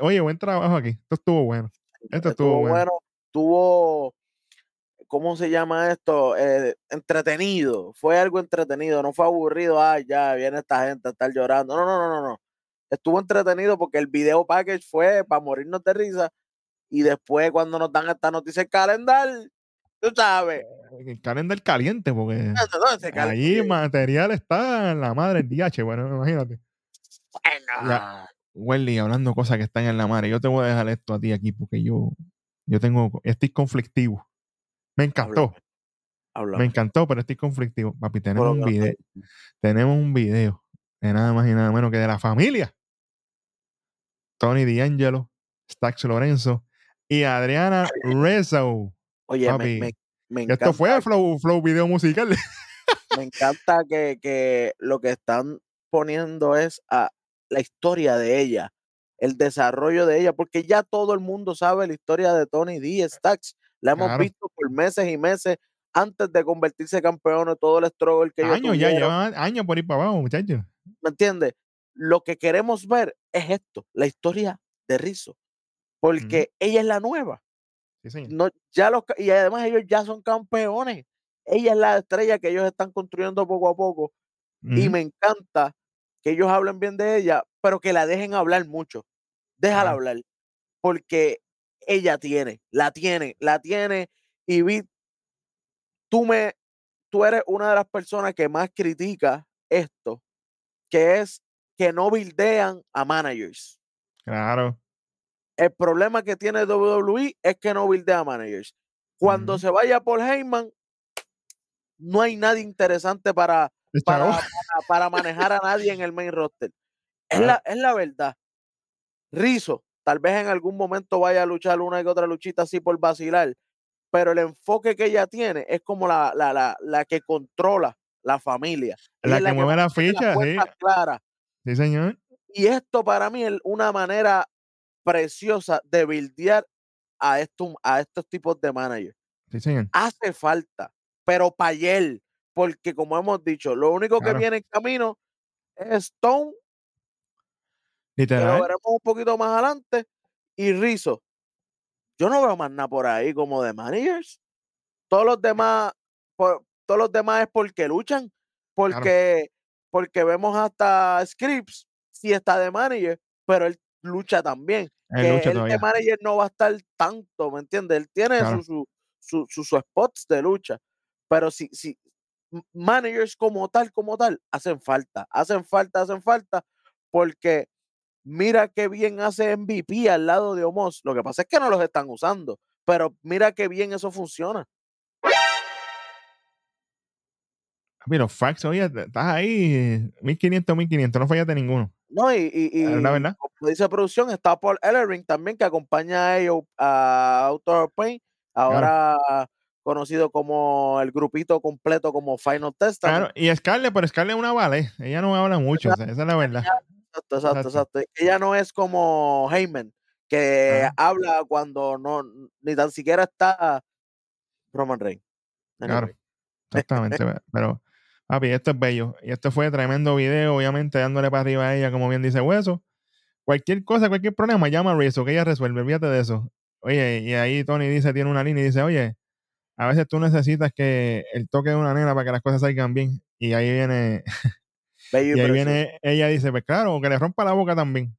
Oye, buen trabajo aquí. Esto estuvo bueno. Esto estuvo, bueno. bueno. Tuvo ¿cómo se llama esto? Eh, entretenido. Fue algo entretenido, no fue aburrido. Ay, ya viene esta gente a estar llorando. No, no, no, no, no. Estuvo entretenido porque el video package fue para morirnos de risa. Y después, cuando nos dan esta noticia, el calendar, tú sabes. Eh, el calendar caliente, porque ahí material está en la madre del DH. Bueno, imagínate. Bueno. Welly, hablando cosas que están en la madre. Yo te voy a dejar esto a ti aquí porque yo, yo tengo, estoy conflictivo. Me encantó. Me encantó, pero estoy conflictivo. Papi, tenemos un video. Tenemos un video de nada más y nada menos que de la familia. Tony D'Angelo, Stax Lorenzo y Adriana Rezo. Oye, me, encanta. Esto fue Flow, flow video musical. me encanta que, que, lo que están poniendo es a la historia de ella, el desarrollo de ella, porque ya todo el mundo sabe la historia de Tony D. Stax la hemos visto por meses y meses antes de convertirse campeón, todo el struggle que años, ya llevan años por ir para abajo, muchachos. ¿Me entiendes? Lo que queremos ver es esto, la historia de Rizzo, porque ella es la nueva. Sí, no, ya los, y además ellos ya son campeones. Ella es la estrella que ellos están construyendo poco a poco. Y me encanta que ellos hablen bien de ella, pero que la dejen hablar mucho. Déjala hablar. Porque ella tiene, la tiene, la tiene. Y vi, tú me, tú eres una de las personas que más critica esto, que es que no bildean a managers. Claro. El problema que tiene WWE es que no bildea a managers. Cuando se vaya por Heyman, no hay nadie interesante para, para, para, manejar a nadie en el main roster. Es, la, es la verdad. Rizo, Tal vez en algún momento vaya a luchar una y otra luchita así por vacilar. pero el enfoque que ella tiene es como la, la, la, la que controla la familia. La es que mueve la ficha, sí. Sí, señor. Y esto para mí es una manera preciosa de buildear a, estos, a estos tipos de managers. Sí, señor. Hace falta, pero para ayer, porque como hemos dicho, lo único Claro. que viene en camino es Stone, que lo Literal. veremos un poquito más adelante, y Rizzo. Yo no veo más nada por ahí como de managers. Todos los demás, por- todos los demás es porque luchan, porque, porque vemos hasta Scripps, si está de manager, pero él lucha también. Él que lucha él todavía. de manager no va a estar tanto, ¿me entiendes? Él tiene Claro. sus su, su, su- spots de lucha, pero si, si managers como tal, como tal, hacen falta, hacen falta, hacen falta, porque mira qué bien hace MVP al lado de Omos. Lo que pasa es que no los están usando, pero mira qué bien eso funciona. Mira, los fax, oye, estás ahí, 1500, 1500, no fallaste ninguno. No, y, y, y como dice producción, está Paul Ellering también, que acompaña a ellos a Autor Pain, ahora conocido como el grupito completo como Final Testament. Claro, y Scarlett, pero Scarlett es una vale. Ella no habla mucho, o sea, esa es la verdad. Exacto, exacto, Exacto. exacto. Ella no es como Heyman, que habla cuando no, ni tan siquiera está Roman Reigns. Claro, exactamente. pe- pero, papi, esto es bello. Y esto fue tremendo video, obviamente, dándole para arriba a ella, como bien dice Hueso. Cualquier cosa, cualquier problema, llama a Rizzo, que ella resuelve, olvídate de eso. Oye, y ahí Tony dice, tiene una línea y dice, oye, a veces tú necesitas que el toque de una nena para que las cosas salgan bien. Y ahí viene, y ahí viene, ella dice, pues claro, que le rompa la boca también.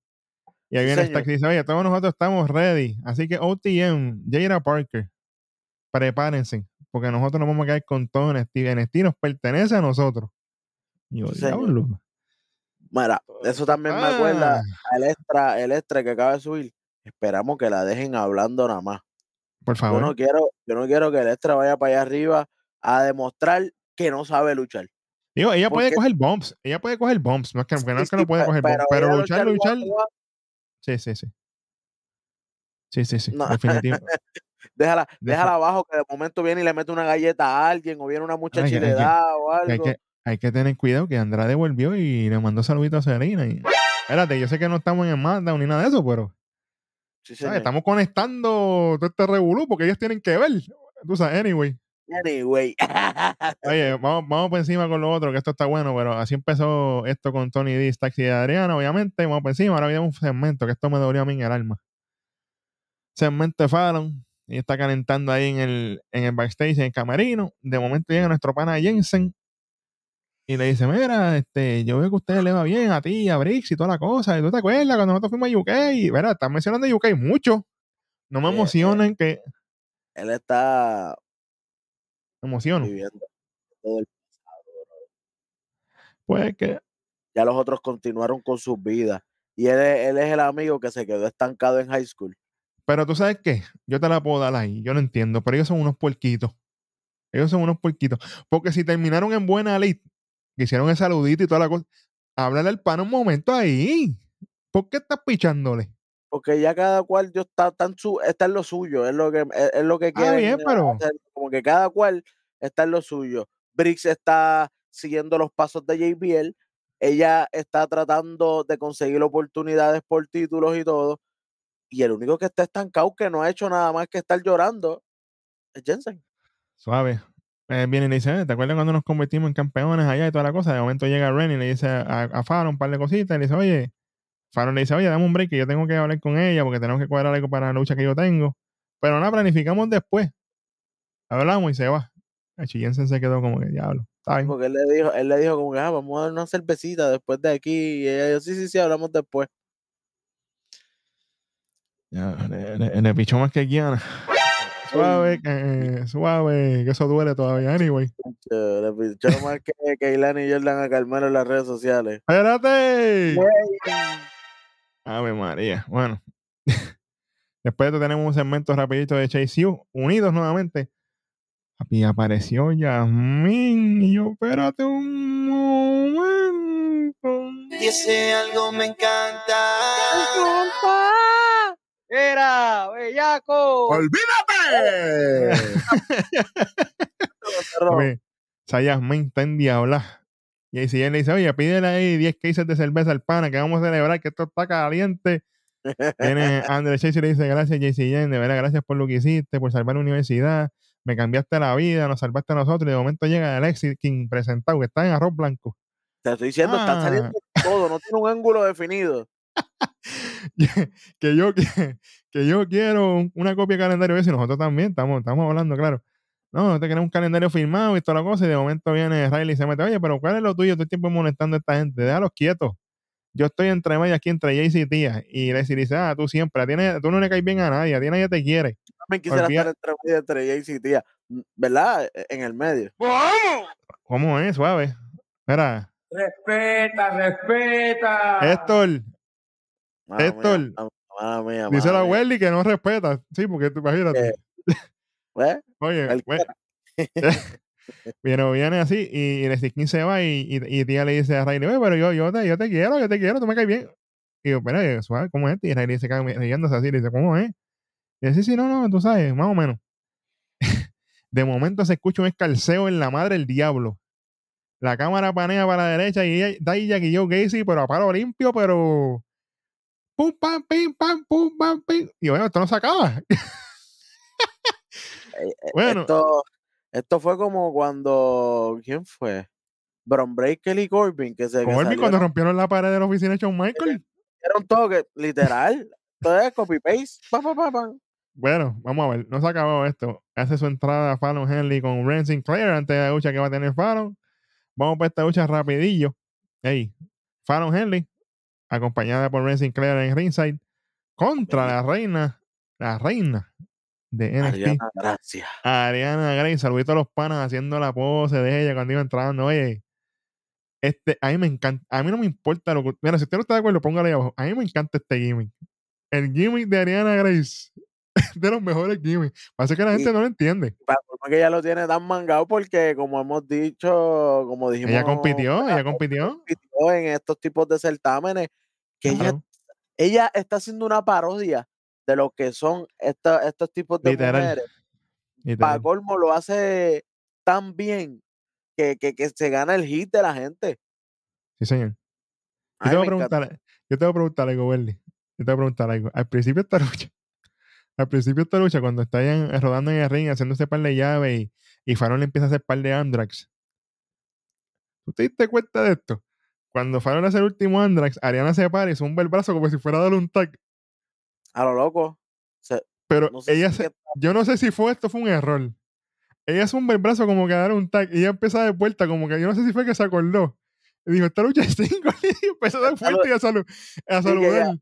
Y ahí Sí, viene esta que dice, oye, todos nosotros estamos ready. Así que OTM, Jada Parker, prepárense, porque nosotros nos vamos a quedar con todo NXT. NXT nos pertenece a nosotros. Y yo, Sí, diablo. Mira, eso también me acuerda Ah, al extra, el extra que acaba de subir. Esperamos que la dejen hablando nada más. Por Yo no quiero, yo no quiero que el extra vaya para allá arriba a demostrar que no sabe luchar. Digo, ella puede coger bumps. Ella puede coger bumps. No es que, no Sí, es que no puede coger pero Pero ella luchar, luchar Sí, sí, sí. Sí, sí, sí. No. Definitivo. Déjala, déjala abajo que de momento viene y le mete una galleta a alguien o viene una muchacha y le da o que hay, algo. que, hay que tener cuidado que Andrade volvió y le mandó saluditos a Serena. Y... Espérate, yo sé que no estamos en el SmackDown ni nada de eso, pero Sí, ¿sabes? señor. estamos conectando todo este revolú porque ellos tienen que ver. Tú sabes, anyway. Anyway. Oye, vamos, vamos por encima con lo otro, que esto está bueno, pero así empezó esto con Tony D, Taxi y Adriana, obviamente. Vamos por encima. Ahora viene un segmento que esto me dolió a mí en el alma. Segmento de Fallon. Y está calentando ahí en el, en el backstage, en el camerino. De momento llega nuestro pana Jensen y le dice: Mira, este, yo veo que a ustedes le va bien a ti, a Brix y toda la cosa. ¿Y tú te acuerdas cuando nosotros fuimos a UK? Y, mira, están mencionando UK mucho. No me Sí, emocionen, que Él está me emociono. viviendo todo el Pues que ya los otros continuaron con sus vidas. Y él es, él es el amigo que se quedó estancado en high school. Pero tú sabes qué, yo te la puedo dar ahí, yo no entiendo, pero ellos son unos puerquitos. Ellos son unos puerquitos. Porque si terminaron en buena ley, que hicieron el saludito y toda la cosa, háblale al pan un momento ahí. ¿Por qué estás pichándole? Porque ya cada cual yo está, tan su, está en lo suyo, es lo que, es, es lo que Ah, quieren bien, pero- hacer, como que cada cual está en lo suyo. Briggs está siguiendo los pasos de JBL, ella está tratando de conseguir oportunidades por títulos y todo, y el único que está estancado que no ha hecho nada más que estar llorando es Jensen. Suave. Eh, viene y le dice, "Eh, ¿te acuerdas cuando nos convertimos en campeones allá y toda la cosa? De momento llega Ren y le dice a, a Fallon un par de cositas y le dice, oye, Fallon le dice, oye, dame un break que yo tengo que hablar con ella porque tenemos que cuadrar algo para la lucha que yo tengo. Pero nada, planificamos después. Hablamos y se va. El Jensen se quedó como que, diablo. Porque él le dijo, él le dijo como que "Ah, vamos a dar una cervecita después de aquí, y ella dijo, sí, sí, sí, hablamos después. Ya, le, le- le pichó más que Kiana. Suave, que, suave, que eso duele todavía. Anyway. Le pichó más que Keilani y Jordan a Carmelo en las redes sociales. ¡Espérate! Ave María. Bueno. Después de esto tenemos un segmento rapidito de Chase U, unidos nuevamente. Papi, apareció Yasmin. Y yo, espérate un momento. Y ese algo me encanta. ¡Era, bellaco! ¡Olvídate! Oye, esa Yasmin está en diabla. Y si él le dice, oye, pídele ahí 10 cases de cerveza al pana, que vamos a celebrar que esto está caliente. Viene André Chase y le dice, gracias JC Jen, de verdad, gracias por lo que hiciste, por salvar la universidad, me cambiaste la vida, nos salvaste a nosotros, y de momento llega Alexis King presentado, que está en arroz blanco. Te estoy diciendo, está Ah. saliendo todo, no tiene un ángulo definido. que yo que, que yo quiero un- una copia de calendario ese y nosotros también estamos, estamos hablando, claro. No, te queremos un calendario firmado y toda la cosa, y de momento viene Riley y se mete, oye, pero ¿cuál es lo tuyo? Todo el tiempo molestando a esta gente, déjalos quietos. Yo estoy entre medio aquí entre Jayce y tía. Y le dice, ah, tú siempre, a ti na- tú no le caes bien a nadie, a ti nadie te quiere. También quisiera Olvida- estar entre medio entre Jayce y tía, ¿verdad? E- En el medio. ¿Cómo es? Suave. Mira, Respeta, respeta. Héctor, Mala Héctor. mía, mala mía, dice mala la. Welly que no respeta. Sí, porque tú imagínate. Eh, ¿Ves? Oye, cualquiera. we- Viene, así y, el Skin se va y, y, y tía le dice a Riley, oye, pero yo, yo, te, yo te quiero, yo te quiero, tú me caes bien. Y yo, espera, suave, ¿cómo es? este?" Y Riley se cae riéndose así, le dice, ¿cómo es? Y dice, sí, sí, no, no, tú sabes, más o menos. de momento se escucha un escalceo en la madre del diablo. La cámara panea para la derecha y ella- da Jack y Joe Gacy, pero a palo limpio, pero... Pum, pam, pim, pam, pum, pam, pim. Y bueno, esto no se acaba. Eh, eh, Bueno. Esto, esto fue como cuando. ¿Quién fue? Bron Breaker y Corbin, que se. Colby cuando rompieron la pared de la oficina de Shawn Michael. dieron todo que, literal. Todo es copy-paste. Pa, pa, pa, pa. Bueno, vamos a ver, no se ha acabado esto. Hace su entrada Fallon Henley con Ren Sinclair antes de la lucha que va a tener Fallon. Vamos para esta lucha rapidillo. Ey, Fallon Henley, acompañada por Ren Sinclair en ringside, contra la reina, la reina de NXT, Ariana, gracias. Ariana Grey. Saludito a los panas haciendo la pose de ella cuando iba entrando. Oye, este, a mí me encanta, a mí no me importa lo que. Mira, si usted no está de acuerdo, póngale ahí abajo. A mí me encanta este gimmick. El gimmick de Ariana Grace. de los mejores gimmicks. Pasa que la gente Y- no lo entiende. Para que ella lo tiene tan mangado porque, como hemos dicho, como dijimos. Ella compitió, ella compitió. compitió en estos tipos de certámenes. Que ella, Claro, ella está haciendo una parodia de lo que son esta- estos tipos de Literal, mujeres. Para colmo lo hace tan bien que, que, que se gana el hit de la gente. Sí, señor. Yo te voy a preguntar, yo te voy a preguntar algo, Berly. Yo te voy a preguntar algo. Al principio de esta lucha, al principio de esta lucha, cuando está en- rodando en el ring, haciendo ese par de llaves y, y Farol le empieza a hacer par de Andrax. ¿Tú te diste cuenta de esto? Cuando Farol hace el último Andrax, Ariana se para y zumba el brazo como si fuera a darle un tag. A lo loco. Pero no sé ella si se, que- yo no sé si fue esto, fue un error. Ella zumba el brazo como que a dar un tag y ella empieza de vuelta, como que yo no sé si fue que se acordó. Y dijo, esta lucha es cinco. Y empezó a dar fuerte y a, salu- a ella- saludar.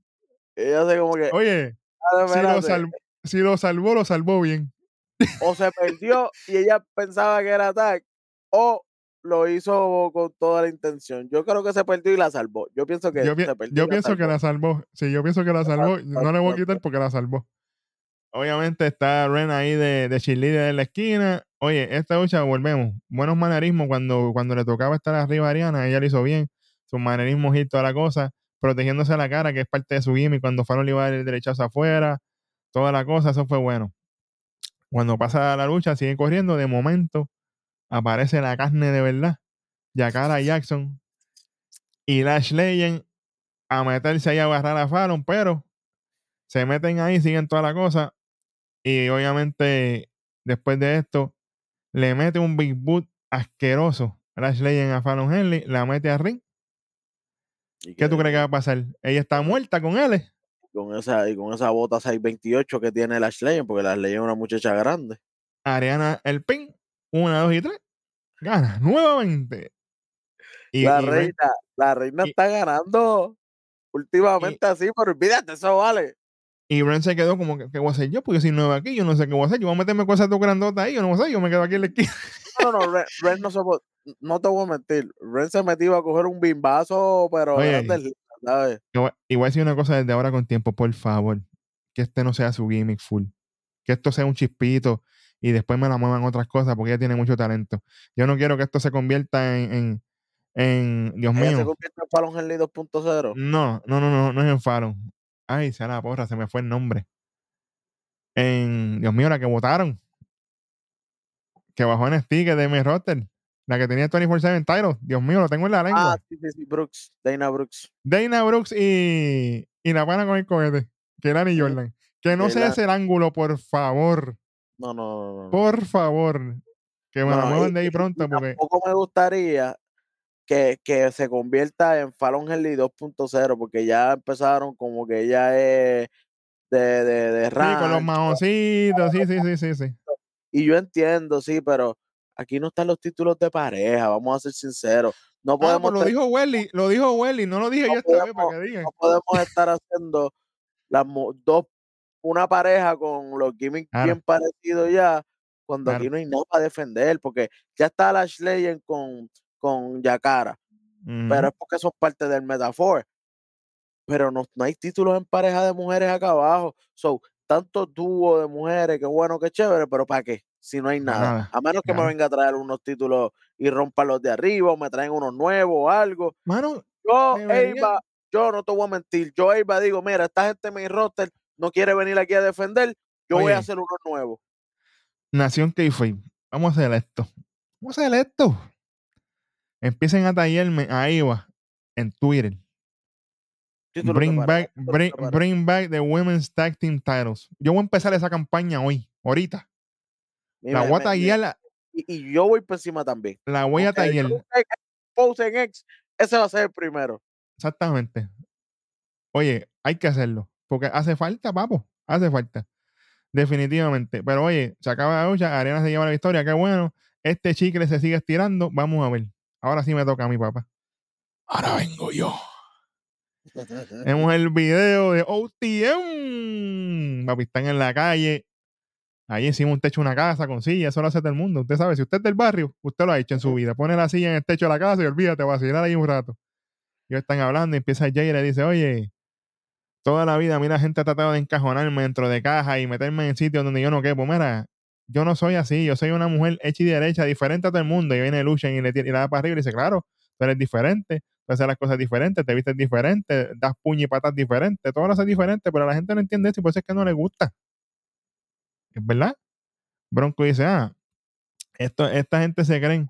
ella hace como que. Oye, "Ah, si lo, espérate", sal- si lo salvó, lo salvó bien. O se perdió y ella pensaba que era tag. O lo hizo con toda la intención. Yo creo que se perdió y la salvó. Yo pienso que Yo, pi- se perdió. yo pienso que la salvó. Sí, yo pienso que la salvó. No le voy a quitar porque la salvó. Obviamente está Ren ahí de, de cheerleader en la esquina. Oye, esta lucha, volvemos. Buenos manerismos cuando, cuando le tocaba estar arriba a Ariana, ella lo hizo bien. Sus manerismos y toda la cosa. Protegiéndose la cara, que es parte de su gimmick. Cuando Fallon le iba a dar el derechazo afuera. Toda la cosa, eso fue bueno. Cuando pasa la lucha, sigue corriendo. De momento, aparece la carne de verdad. Yakara Jackson y Lash Legend a meterse ahí a agarrar a Fallon, pero se meten ahí, siguen toda la cosa. Y obviamente, después de esto, le mete un Big Boot asqueroso. Lash Legend a Fallon Henley, la mete a ring. ¿Qué tú crees que va a pasar? Ella está muerta con él. Con esa, y con esa bota 628 que tiene la Legend, porque la Legend es una muchacha grande. Ariana el pin, una, dos y tres. Gana nuevamente. Y, la y reina, la reina y- está ganando últimamente así, pero olvídate, eso vale. y Ren se quedó como que, ¿qué voy a hacer yo? Porque si no es aquí, yo no sé qué voy a hacer. Yo voy a meterme cosas tu grandota ahí, yo no sé, yo me quedo aquí en la esquina. No, no, Ren, Ren no, se po- no te voy a mentir. Ren se metió a coger un bimbazo, pero Oye. grande, ¿sabes? Y voy- y voy a decir una cosa desde ahora con tiempo, por favor. Que este no sea su gimmick full. Que esto sea un chispito y después me la muevan otras cosas porque ella tiene mucho talento. Yo no quiero que esto se convierta en, en, en- Dios Ella se mío. convierte en Fallon Henley 2.0. No, no, no, no, no es en Fallon. Ay, se la porra, se me fue el nombre. en, Dios mío, la que votaron. Que bajó en sticker de mi roster. La que tenía 24-7 Tyro. Dios mío, lo tengo en la lengua. Ah, sí, sí, sí, Brooks. Dana Brooks. Dana Brooks y, y la pana con el cohete. Que era ni Jordan. Que no sea ese el ángulo, por favor. No, no, no, no. Por favor. Que me la muevan de ahí pronto porque. Tampoco me gustaría que, que se convierta en Fallon Henley 2.0, porque ya empezaron como que ya es de, de, de Sí, con los rancho, mamoncitos. Sí, sí, sí, sí, sí. Y yo entiendo, sí, pero aquí no están los títulos de pareja, vamos a ser sinceros. No Ah, podemos, pues lo dijo Welly, lo dijo Welly, no lo dije No yo esta vez para podemos- que digan. no podemos estar haciendo las dos, una pareja con los gimmicks Claro. bien parecidos ya, cuando aquí no hay nada para defender, porque ya está Lash Legend con, con Yakara, pero es porque son parte del Metafor. Pero no, no hay títulos en pareja de mujeres acá abajo. So, tanto dúo de mujeres, que bueno, que chévere, pero ¿para qué? Si no hay nada. A menos que me venga a traer unos títulos y rompan los de arriba, o me traen unos nuevos o algo. Mano, Yo, Eiva, yo no te voy a mentir. Yo, Eiva, digo, mira, esta gente en mi roster no quiere venir aquí a defender. Yo voy a hacer uno nuevo. Nación Kayfabe, vamos a hacer esto. Vamos a hacer esto. Empiecen a tallarme a Iva en Twitter. Bring back, bring, bring back the Women's Tag Team Titles. Yo voy a empezar esa campaña hoy, ahorita. La voy a tallar, la, y, y yo voy por encima también. la voy a yo tallar. post en X, ese va a ser el primero. Exactamente. Oye, hay que hacerlo. Porque hace falta, papo. Hace falta. Definitivamente. Pero oye, se acaba la lucha. Arena se lleva la victoria. Qué bueno. Este chicle se sigue estirando. Vamos a ver. Ahora sí me toca a mi papá. Ahora vengo yo. Vemos el video de OTM. Papi, están en la calle. Ahí encima un techo una casa con silla. Eso lo hace todo el mundo. Usted sabe, si usted es del barrio, usted lo ha hecho en su vida. Pone la silla en el techo de la casa y olvídate, vacilar ahí un rato. Ellos están hablando y empieza Jay y le dice, oye, toda la vida, mira, gente ha tratado de encajonarme dentro de caja y meterme en sitios donde yo no quepo. Mira, yo no soy así. Yo soy una mujer hecha y derecha, diferente a todo el mundo. Y viene Luchen y le, y le da para arriba y dice, claro, tú eres diferente. Tú haces las cosas diferentes, te vistes diferente, das puño y patas diferentes, todo lo haces diferente, pero la gente no entiende eso y por eso es que no le gusta. ¿Es verdad? Bronco dice, ah, esto, esta gente se creen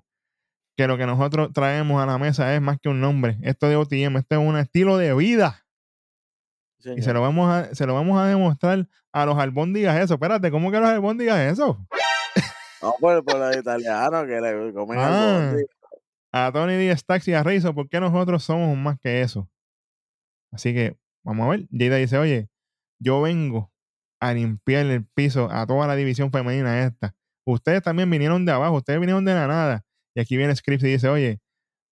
que lo que nosotros traemos a la mesa es más que un nombre. Esto de OTM, esto es un estilo de vida. Y se lo vamos a, se lo vamos a demostrar a los albóndigas eso. Espérate, ¿cómo que los albóndigas eso? No, por, por los italianos que le comen Ah. algo. A Tony D. Stacks y a Rizzo, ¿por qué nosotros somos más que eso? Así que, vamos a ver. Jada dice, oye, yo vengo a limpiar el piso a toda la división femenina esta. Ustedes también vinieron de abajo, ustedes vinieron de la nada. Y aquí viene Scripps y dice, oye,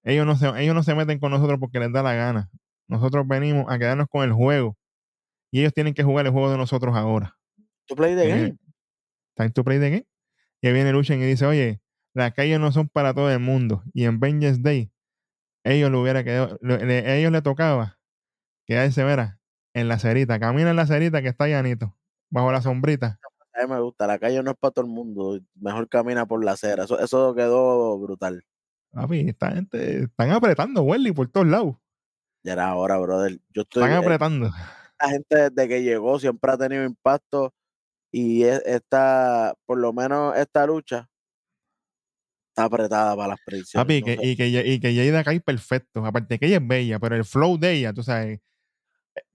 ellos no, se, ellos no se meten con nosotros porque les da la gana. Nosotros venimos a quedarnos con el juego. Y ellos tienen que jugar el juego de nosotros ahora. To play the Eh, game. Time to play the game. Y ahí viene Luchen y dice, oye, las calles no son para todo el mundo. Y en Vengeance Day, ellos le hubiera quedado, le- a ellos le tocaba quedarse, verá, en la cerita. Camina en la cerita que está llanito, bajo la sombrita. A mí me gusta. La calle no es para todo el mundo. Mejor camina por la acera. Eso, eso quedó brutal. Papi, esta gente están apretando, Welly, por todos lados. Ya era hora, brother. Yo estoy. Están eh, apretando. la gente desde que llegó siempre ha tenido impacto. Y es- esta, por lo menos esta lucha, está apretada para las predicciones. Papi, que, y, que, y que Jada cae perfecto. Aparte que ella es bella, pero el flow de ella, tú sabes,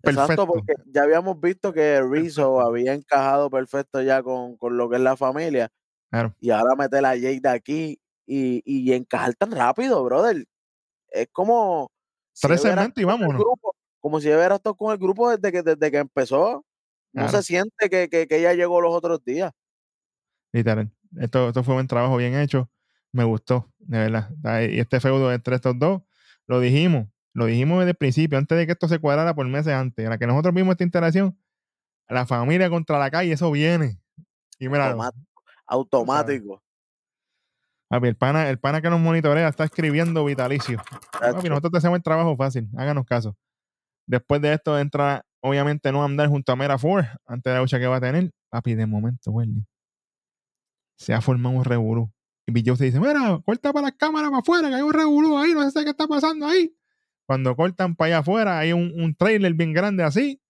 perfecto. Exacto, porque ya habíamos visto que Rizzo había encajado perfecto ya con, con lo que es la familia. Claro. Y ahora meter a Jade aquí y, y encajar tan rápido, brother. Es como. Si Tres hubiera segmentos y vámonos. grupo, como si hubiera estado con el grupo desde que, desde que empezó. No Claro. se siente que, que, que ella llegó los otros días. Literal. Esto, esto fue un buen trabajo bien hecho. Me gustó, de verdad. Y este feudo entre estos dos, lo dijimos, lo dijimos desde el principio, antes de que esto se cuadrara por meses antes. A la que nosotros vimos esta interacción, la familia contra la calle, eso viene. Y mira, Automático. automático. Papi, el pana, el pana que nos monitorea está escribiendo vitalicio. Papi, nosotros te hacemos el trabajo fácil, háganos caso. Después de esto entra, obviamente, no andar junto a Mera Ford, antes de la lucha que va a tener. Papi, de momento, Wendy, se ha formado un revolú. Y Bill Joe se dice, mira, corta para las cámaras para afuera, que hay un revolú ahí, no sé qué está pasando ahí. Cuando cortan para allá afuera, hay un, un trailer bien grande así.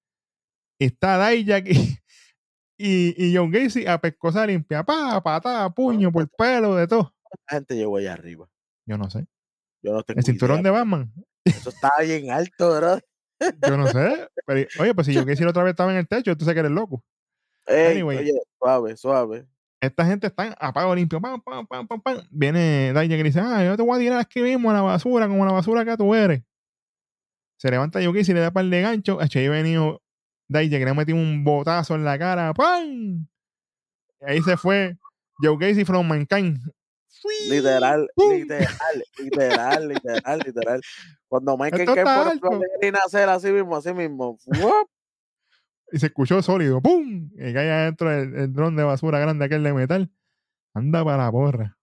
Y está Dijak y, y, y John Gacy a pescosa limpia, pa, patada, puño, por pelo, de todo. La gente llegó allá arriba. Yo no sé. Yo no tengo El cinturón idea. de Batman. Eso estaba bien alto, ¿verdad? Yo no sé. Pero, oye, pues si Gacy la otra vez estaba en el techo, tú sabes que eres loco. Ey, Anyway. Oye, suave, suave. Esta gente está a pago limpio. Pam, pam, pam, pam, pam. Viene Dijak y dice, ah, yo te voy a tirar aquí mismo a la basura, como la basura que tú eres. Se levanta Gacy y le da par de gancho. Ahí venido Dijak, le ha metido un botazo en la cara. ¡Pam! Y ahí se fue Joe Gacy from Mankind. Literal, literal, literal, literal, literal. Cuando Michael Esto Kane por y nacer así mismo, así mismo. Y se escuchó sólido, ¡pum! Y cae adentro el, el dron de basura grande aquel de metal. Anda para la porra.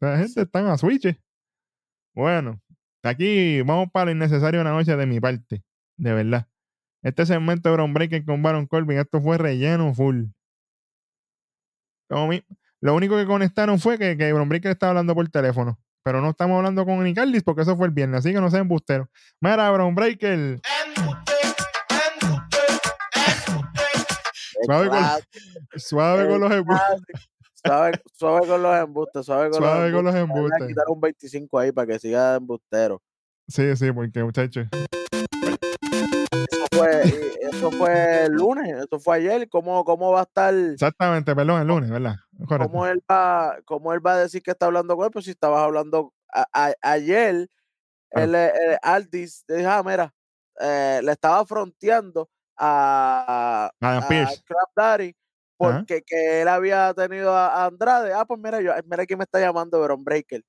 La gente está a switch. Bueno, aquí vamos para lo innecesario la noche de mi parte. De verdad. Este segmento de Bron Breaker con Baron Corbin, esto fue relleno full. Como mi- lo único que conectaron fue que, que Bron Breaker estaba hablando por teléfono. Pero no estamos hablando con Nicaldis porque eso fue el viernes, así que no sean embusteros. Mira, Bron Breaker. Suave con- Suave con los embustes. Suave, suave con los embustes, suave con Suave los con los embustes. Voy a quitar un 25 ahí para que siga embustero. Sí, sí, porque muchachos. Eso fue, el lunes, eso fue ayer. ¿Cómo, cómo va a estar? Exactamente, perdón, el lunes, ¿verdad? Correcto. ¿Cómo él, va, ¿Cómo él va a decir que está hablando con él? Pues si estabas hablando a- a- ayer, Claro. él, eh, Aldis dijo, ah, mira, eh, le estaba fronteando a, a Pierce. Crab Daddy porque que él había tenido a, a Andrade. Ah, pues mira, yo, mira quién me está llamando Veron Breaker.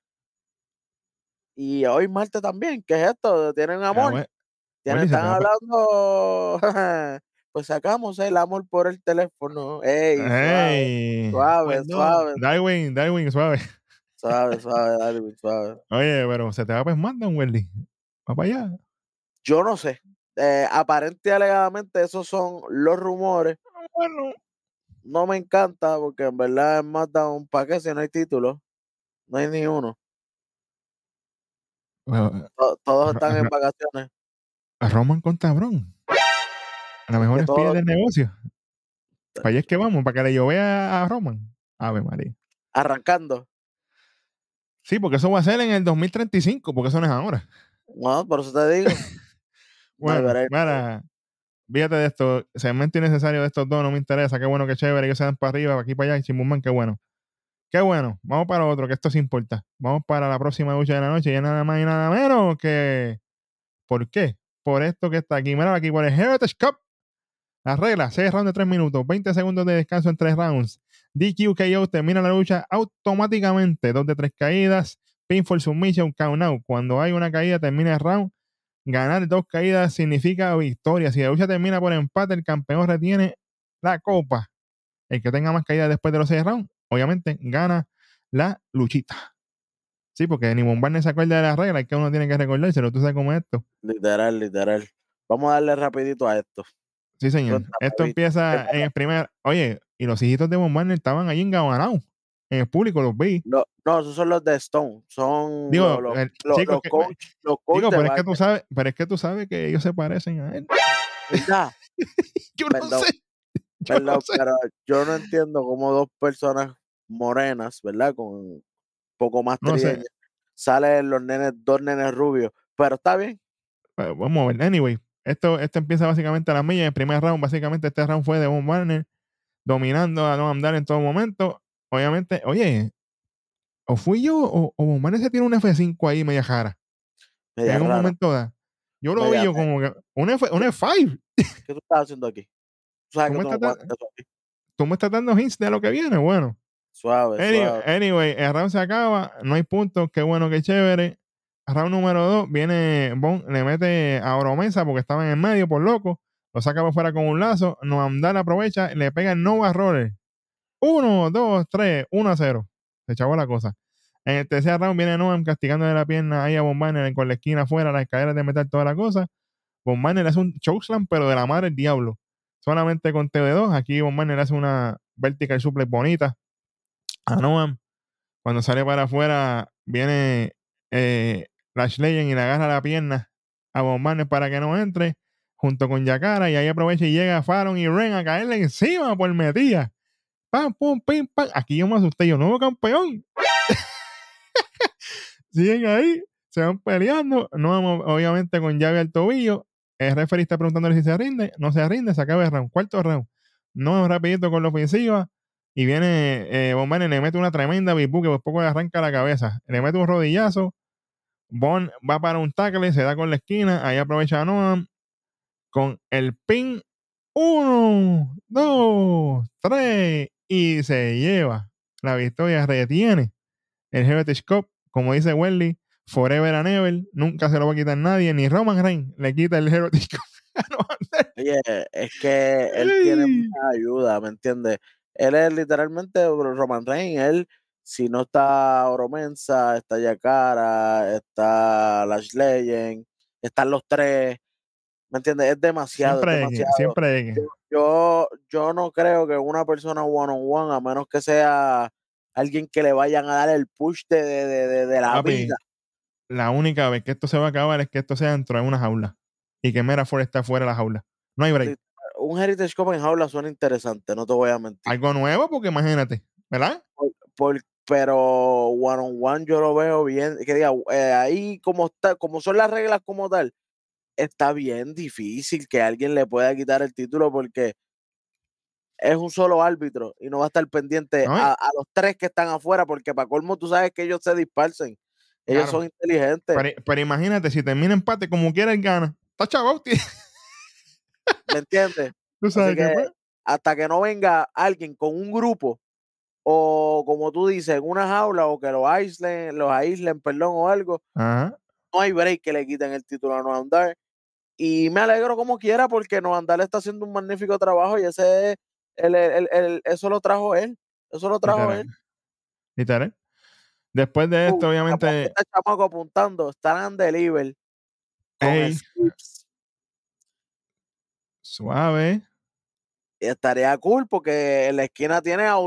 Y hoy martes también, ¿qué es esto? ¿Tienen amor? Güey, ¿Tienen, Welly, se te están hablando? pues sacamos el amor por el teléfono. Ey, suave, Ey. suave, no. suave, Darwin, Darwin, suave. suave, suave, Darwin, suave. Oye, pero se te va pues mandan, Welly. Va para allá. Yo no sé. Eh, aparente y alegadamente esos son los rumores. Bueno. No me encanta porque en verdad es más da un paquete si no hay título. No hay ni uno. bueno, To- Todos están en vacaciones. A Roman con Tabrón. A lo mejor Que es pie del negocio. Para allá es que vamos, para que le llovea a Roman. Ave María. Arrancando. Sí, porque eso va a ser en el 2035, porque eso no es ahora. No, por eso te digo. No Bueno, break. mira, fíjate de esto, segmento innecesario de estos dos, no me interesa, qué bueno, qué chévere, ellos se dan para arriba, para aquí, para allá, y chimbumán, qué bueno. Qué bueno, vamos para otro, que esto sí importa. Vamos para la próxima lucha de la noche, y nada más y nada menos que... ¿Por qué? Por esto que está aquí, mira aquí, por el Heritage Cup. Las reglas, 6 rounds de 3 minutos, 20 segundos de descanso en 3 rounds. DQ KO termina la lucha automáticamente, 2 de 3 caídas, pinfall submission, count out. Cuando hay una caída, termina el round. Ganar dos caídas significa victoria. Si la lucha termina por empate, el campeón retiene la copa. El que tenga más caídas después de los 6 rounds, obviamente gana la luchita. Sí, porque ni Bombarne se acuerda de las reglas, es que uno tiene que recordárselo. Tú sabes cómo es esto. Literal, literal. Vamos a darle rapidito a esto. Sí, señor. Esto empieza ¿qué en el primer. Oye, y los hijitos de Von Barner estaban allí en Gabanao. En el público los vi. Lo- no, esos son los de Stone. Son Digo, los, el los- chico los que- coach, los coach Digo, pero es que tú sabes, pero es que tú sabes que ellos se parecen a él. ¿verdad? Yo no Perdón, sé. Yo Perdón, no sé. pero yo no entiendo cómo dos personas morenas, ¿verdad? Con poco más No sé. salen los nenes, dos nenes rubios. Pero está bien. Bueno, vamos a ver. Anyway, esto, esto empieza básicamente a la milla. El primer round, básicamente, este round fue de Von Barner dominando a Noam Dar en todo momento. Obviamente, oye, o fui yo o, o Von se tiene un F5 ahí media jara. En un rara. momento da. Yo lo yo como que un, F, un F5. ¿Qué tú estás haciendo aquí? Tú sabes que ¿Cómo tú no estás aquí. Tú me estás dando hints de lo que viene. Bueno. Suave, Anyway, suave. anyway, el round se acaba, no hay puntos, qué bueno, qué chévere. Round número 2, viene Bon, le mete a Oromesa porque estaba en el medio por loco, lo saca por fuera con un lazo, Noamdal aprovecha, le pega el Nova Roller. 1, 2, 3, 1 a 0. Se echaba la cosa. En el tercer round viene Noam castigando de la pierna ahí a Von Banner con la esquina afuera, las escaleras de metal, toda la cosa. Von Banner hace un chokeslam, pero de la madre del diablo. Solamente con TV2. Aquí Von Banner hace una vertical suplex bonita a Noam. Cuando sale para afuera, viene eh, y le agarra la pierna a Banner para que no entre, junto con Yakara, y ahí aprovecha y llega Faron y Ren a caerle encima por metida. pam, pum, pim, pam. Aquí yo me asusté, yo, nuevo campeón. Siguen ahí, se van peleando. No vamos, obviamente, con llave al tobillo. El referee está preguntándole si se rinde. No se rinde, se acaba el round. Cuarto round. No, rapidito con la ofensiva. Y viene eh, Von le mete una tremenda bipu que por poco le arranca la cabeza. Le mete un rodillazo. Bon va para un tackle, se da con la esquina. Ahí aprovecha Noam con el pin. Uno, dos, tres. Y se lleva la victoria. Retiene el Heritage Cup. Como dice Welly, forever and ever. Nunca se lo va a quitar nadie. Ni Roman Reigns le quita el Heritage Cup. Oye, es que él tiene mucha ayuda, ¿me entiendes? Él es literalmente Roman Reigns. Él, si no está Oromensa, está Yakara, está Lash Legend, están los tres. ¿Me entiendes? Es demasiado. Siempre, demasiado. siempre. Yo, yo no creo que una persona one on one, a menos que sea alguien que le vayan a dar el push de, de, de, de la Papi, vida. La única vez que esto se va a acabar es que esto sea dentro de una jaula. Y que Mera Ford está fuera de la jaula. No hay break. Un Heritage Cup en jaula suena interesante, no te voy a mentir. Algo nuevo, porque imagínate, ¿verdad? Por- pero one on one yo lo veo bien, que diga, eh, ahí como está, como son las reglas como tal, está bien difícil que alguien le pueda quitar el título porque es un solo árbitro y no va a estar pendiente No, a, a los tres que están afuera porque para colmo tú sabes que ellos se dispersen. Ellos Claro. son inteligentes, Pero, pero imagínate, si termina empate, como quiera, él gana. Está chavo, tío. ¿Me entiendes? Tú sabes que, que- Hasta que no venga alguien con un grupo o como tú dices, en una jaula o que los aíslen, los aíslen, perdón, o algo, Ajá. no hay break que le quiten el título a Noam Dar. Y me alegro como quiera porque Noam Dar está haciendo un magnífico trabajo y ese es el, el- el- eso lo trajo él. Eso lo trajo Literal. él. Literal. Después de esto, Uh, obviamente, Este chamaco apuntando, están en deliver con. Suave, Y estaría cool porque en la esquina tiene a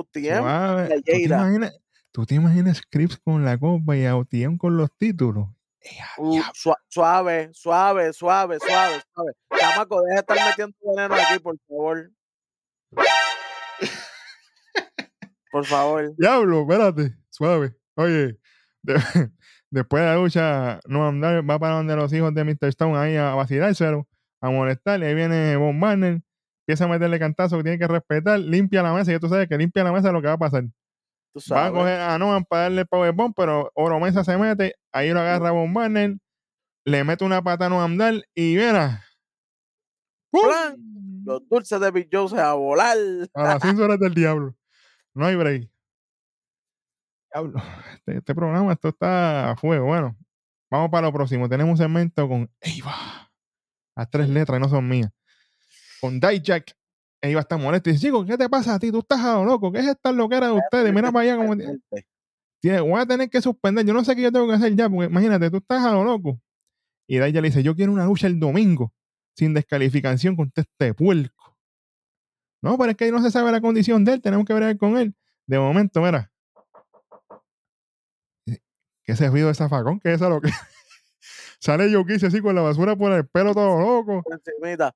suave. ¿Tú te, imaginas, ¿Tú te imaginas Scripps con la copa y a con los títulos? Uh, suave, suave, suave, suave, suave. Chamaco, deja de estar metiendo veneno aquí, por favor. Por favor. Diablo, espérate, suave. Oye, de- después de la lucha, no andar, va para donde los hijos de Mr. Stone ahí a vacilárselo, a molestarle. Ahí viene Von Marner, empieza a meterle cantazo que tiene que respetar, limpia la mesa. Y tú sabes que limpia la mesa es lo que va a pasar. Tú Va a coger a Noam para darle el powerbomb, pero Oro Mesa se mete, ahí lo agarra Von Marner, le mete una pata a Noam Dar y. Plan. Los dulces de Big Joe se va a volar. A las 5 horas del diablo. No hay break. Diablo. Este, este programa, esto está a fuego. Bueno, vamos para lo próximo. Tenemos un segmento con Eva. Las tres letras no son mías. Con Dijak. Eva está molesta y dice, chico, ¿qué te pasa a ti? Tú estás a lo loco. ¿Qué es esta loquera de ustedes? Mira para allá como... Tiene- voy a tener que suspender. Yo no sé qué yo tengo que hacer ya, porque imagínate, tú estás a lo loco. Y Dijak le dice, yo quiero una lucha el domingo, sin descalificación contra este puerco. No, pero es que ahí no se sabe la condición de él, tenemos que ver con él. De momento, mira. ¿Qué ese ruido de zafacón? ¿Qué es eso lo que? Sale Yokichi así con la basura por el pelo todo loco. Por encimita.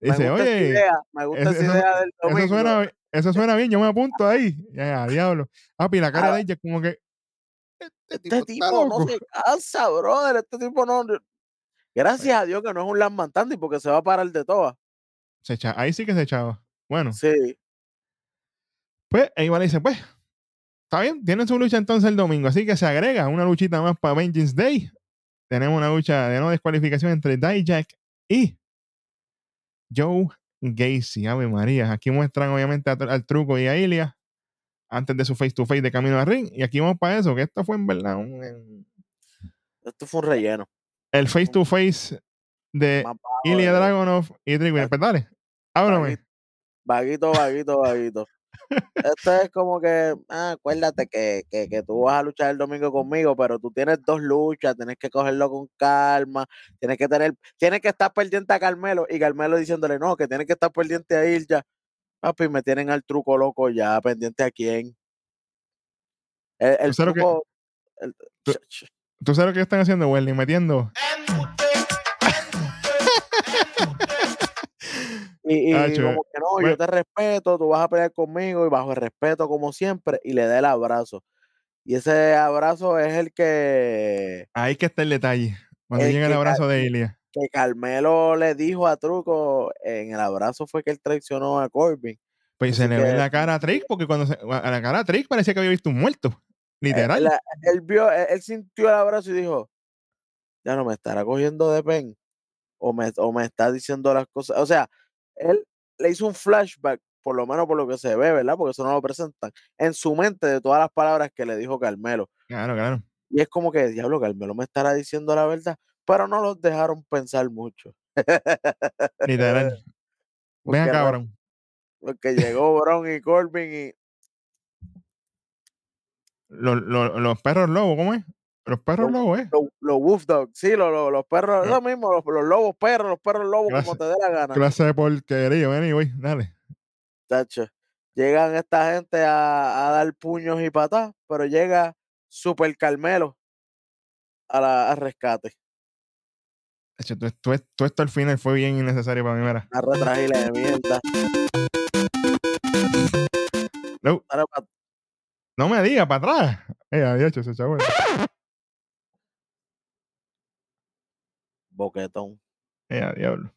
Dice, oye, idea, me gusta eso- esa eso- idea del eso domingo. suena, eso suena bien, yo me apunto ahí. Ya, diablo. Papi, la cara Ah. de ella como que. Este tipo, Este tipo no se cansa, brother. Este tipo no. Gracias a Dios que no es un Last Tandy porque se va a parar de todas. Se echa- ahí sí que se echaba. Bueno, Sí. pues Eva le dice, pues, está bien, tienen su lucha entonces el domingo, así que se agrega una luchita más para Vengeance Day. Tenemos una lucha de no descualificación entre Dijak y Joe Gacy. Ave María. Aquí muestran obviamente a- al truco y a Ilia antes de su face to face de camino a ring. Y aquí vamos para eso, que esto fue en verdad un- en- Esto fue un relleno. el face to face de Ilya Dragonov y Trick. Pues dale, háblame. Vaguito, vaguito, vaguito. Esto es como que, ah, acuérdate que, que, que tú vas a luchar el domingo conmigo, pero tú tienes dos luchas, tienes que cogerlo con calma, tienes que tener, tienes que estar pendiente a Carmelo y Carmelo diciéndole, no, que tienes que estar pendiente a ir ya. Papi, me tienen al truco loco ya, pendiente a quién. El, el Tú sabes que- truco, el- tú- ¿Tú sabes lo que están haciendo, Welly? Metiendo. Y, como que no, yo te respeto, tú vas a pelear conmigo y bajo el respeto como siempre, y le da el abrazo. Y ese abrazo es el que, Ahí que está el detalle. Cuando El llega el abrazo de Ilia. que Carmelo le dijo a Truco en el abrazo fue que él traicionó a Corbin. Pues se le ve la cara a Trick, porque cuando se, a la cara a Trick parecía que había visto un muerto. Literal. Él, él vio, él, él sintió el abrazo y dijo, ya no me estará cogiendo de pen o me, o me está diciendo las cosas. O sea, él le hizo un flashback, por lo menos por lo que se ve, ¿verdad? Porque eso no lo presentan, en su mente de todas las palabras que le dijo Carmelo. Claro, claro. Y es como que, diablo, Carmelo me estará diciendo la verdad, pero no los dejaron pensar mucho. Literal. Ven acá, cabrón. Porque llegó Brown y Corbin y Los, los, los perros lobos, ¿cómo es? Los perros Los- lobos, ¿eh? los, los wolf dogs, sí, los, los, los perros, Ah. lo mismo, los, los lobos perros, los perros lobos, Clase- como te dé la gana. Clase de porquería, anyway, dale. Tacho. Llegan esta gente a, a dar puños y patas, pero llega Super Carmelo a la, al rescate. Hacho, Todo, todo, todo esto al final fue bien innecesario para mí, mira. A retragile de mierda. No, no me diga para atrás. Eh, adiós, ese chavo. Boquetón. Eh, a diablo.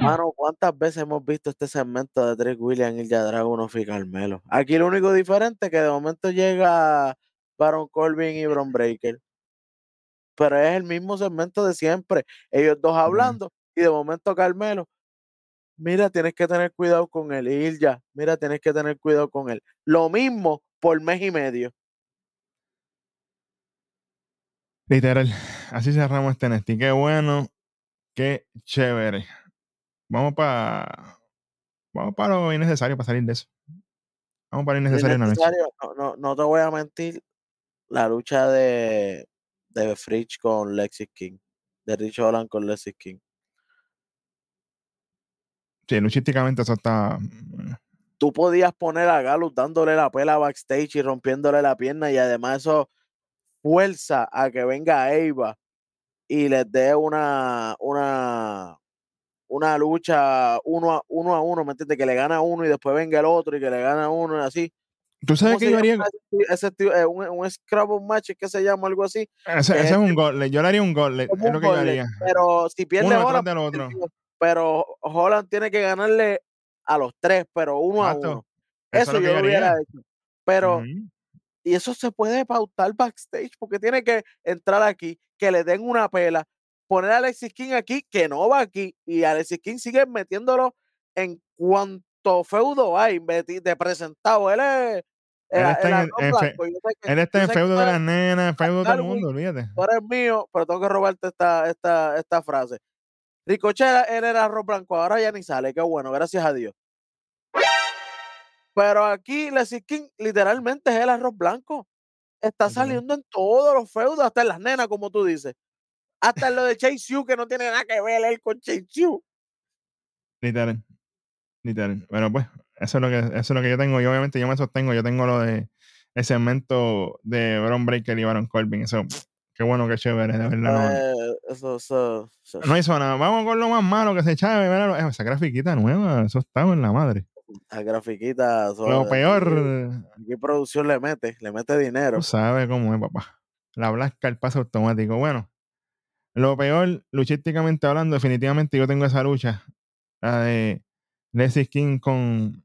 Mano, ¿cuántas veces hemos visto este segmento de Trick William, Ilja Dragunov y Carmelo? Aquí lo único diferente es que de momento llega Baron Corbin y Bron Breaker. Pero es el mismo segmento de siempre. Ellos dos hablando y de momento Carmelo. Mira, tienes que tener cuidado con él. Y Ilja, mira, tienes que tener cuidado con él. Lo mismo por mes y medio. Literal. Así cerramos este NXT. Qué bueno. Qué chévere. Vamos para. Vamos para lo innecesario para salir de eso. Vamos para lo innecesario en la noche. Innecesario, no, no, no te voy a mentir. La lucha de, de Fridge con Lexis King. De Rich Holland con Lexis King. Sí, luchísticamente eso está. mm, tú podías poner a Galus dándole la pela backstage y rompiéndole la pierna y además eso fuerza a que venga Eva y les dé una una una lucha uno a uno a uno, ¿me entiendes? Que le gana uno y después venga el otro y que le gana uno y así. ¿Tú sabes ¿Cómo qué se yo haría? ese, ese eh, un, un Scrabble match que se llama algo así? Ese, ese es es un gol. Yo le haría un gol. Es lo que yo gauntlet, haría. Pero si pierde Holland, otro. pero Holland tiene que ganarle a los tres, pero uno Exacto. a uno. Eso que yo lo hubiera hecho. Pero. Y eso se puede pautar backstage porque tiene que entrar aquí, que le den una pela, poner a Alexis King aquí, que no va aquí, y Alexis King sigue metiéndolo en cuanto feudo hay de presentado. Él es el, Él está el en- fe- blanco, sé que- Él está en feudo de las nenas, en feudo de todo el mundo, olvídate. tú eres mío, pero tengo que robarte esta, esta, esta frase. Ricochet era- era el arroz blanco, ahora ya ni sale, qué bueno, gracias a Dios. Pero aquí Alexis King literalmente es el arroz blanco. Está saliendo en todos los feudos, hasta en las nenas, como tú dices. Hasta en lo de Chase U, que no tiene nada que ver él con Chase U. Literal. Literal. Bueno, pues, eso es lo que, eso es lo que yo tengo. Y obviamente yo me sostengo. Yo tengo lo de el segmento de Bron Breaker y Baron Corbin. Eso, qué bueno, qué chévere, de verdad. No, Eh, eso, eso, eso- no hizo nada. Vamos con lo más malo que se echaba. Esa grafiquita nueva, eso estaba en la madre. La grafiquita. Lo peor, Aquí producción le mete, le mete dinero. tú sabes cómo es, papá. La blasca, el paso automático. Bueno, lo peor, luchísticamente hablando, definitivamente yo tengo esa lucha. La de Leslie King con,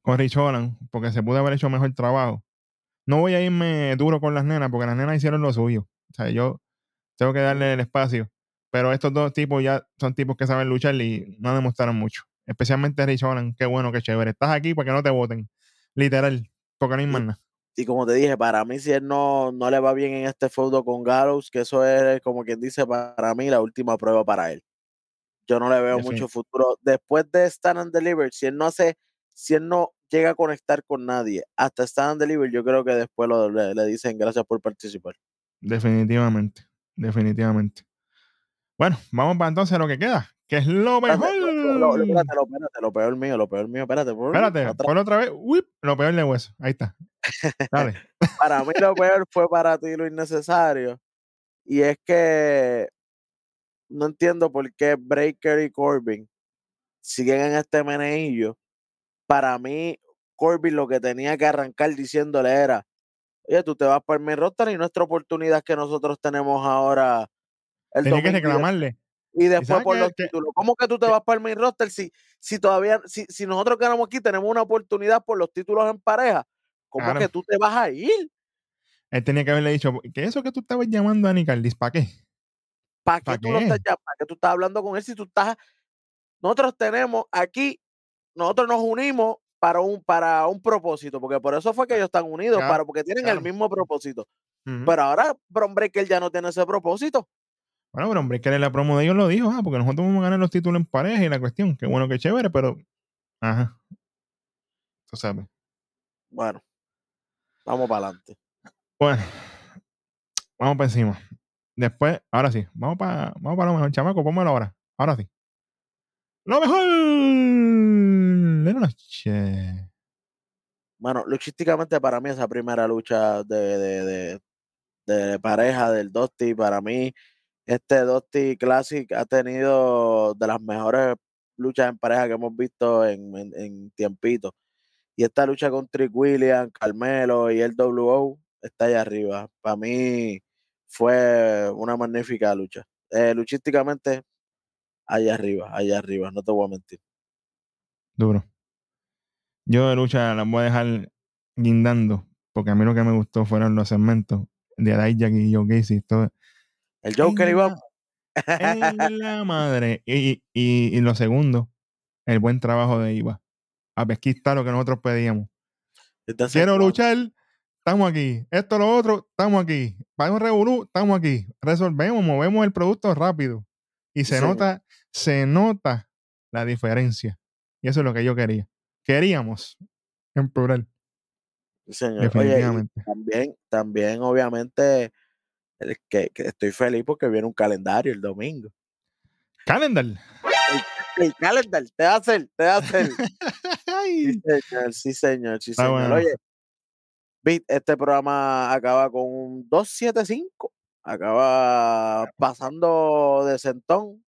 con Rich Holland, porque se pudo haber hecho mejor trabajo. No voy a irme duro con las nenas, porque las nenas hicieron lo suyo. O sea, yo tengo que darle el espacio. Pero estos dos tipos ya son tipos que saben luchar y no demostraron mucho. Especialmente Rich Holland. Qué bueno, qué chévere. Estás aquí para que no te voten. Literal. Porque no hay más nada. Y como te dije, para mí, si él no, no le va bien en este feudo con Gallows, que eso es como quien dice, para mí, la última prueba para él. Yo no le veo mucho futuro. Después de Stand and Deliver, si él no hace, si él no llega a conectar con nadie hasta Stand and Deliver, yo creo que después lo- le, le dicen gracias por participar. Definitivamente. Definitivamente. Bueno, vamos para entonces a lo que queda. Que es lo mejor. Lo, lo- lo- espérate, lo- espérate, lo peor mío, lo peor mío, espérate. por- Espérate, ponlo otra vez. Whip, lo peor de hueso. Ahí está. Dale. Para mí lo peor fue para ti lo innecesario. Y es que no entiendo por qué Breaker y Corbin siguen en este meneillo. Para mí, Corbin lo que tenía que arrancar diciéndole era, oye, tú te vas para el main roster y nuestra oportunidad que nosotros tenemos ahora. El Tenía que reclamarle. Y después por los títulos. ¿Cómo que tú te vas para el main roster si, si todavía, si, si nosotros quedamos aquí, tenemos una oportunidad por los títulos en pareja? ¿Cómo que tú te vas a ir? Él tenía que haberle dicho, ¿qué es eso que tú estabas llamando a Nicaldis? ¿Para qué? ¿Para qué, tú estás ¿Para qué tú estás hablando con él si tú estás... Nosotros tenemos aquí, nosotros nos unimos para un, para un propósito, porque por eso fue que ellos están unidos, para, porque tienen el mismo propósito. Pero ahora Bron Breaker ya no tiene ese propósito. Bueno, Bron Breaker en la promo de ellos lo dijo, ah, porque nosotros vamos a ganar los títulos en pareja y la cuestión, qué bueno, qué chévere, pero... Ajá. Tú sabes. Bueno, vamos para adelante. Bueno, vamos para encima. Después, ahora sí, vamos para vamos para lo mejor, chamaco, póngalo ahora. Ahora sí. Lo mejor de la noche. Bueno, luchísticamente para mí esa primera lucha de, de, de, pareja del Dusty, para mí este Dusty Classic ha tenido de las mejores luchas en pareja que hemos visto en, en, tiempito. Y esta lucha con Trick Williams, Carmelo y el WO está allá arriba. Para mí fue una magnífica lucha. Eh, luchísticamente, allá arriba, allá arriba, no te voy a mentir. Duro. Yo de lucha la voy a dejar guindando, porque a mí lo que me gustó fueron los segmentos de Jack y Joe Gacy. Todo. El Joker iba. la madre. Y, y, y, lo segundo, el buen trabajo de Iva. A pesquistar lo que nosotros pedíamos. Quiero luchar, estamos aquí. Esto, lo otro, estamos aquí. Para un revolú, estamos aquí. Resolvemos, movemos el producto rápido. Y se nota, se nota la diferencia. Y eso es lo que yo quería. Queríamos, en plural. señor. Definitivamente. también, también, obviamente, que, estoy feliz porque viene un calendario el domingo. ¿Calendar? El, calendar, te va a hacer, te va a hacer. sí, señor, sí, señor, sí, señor. Oye, este programa acaba con un 275. Acaba pasando de centón.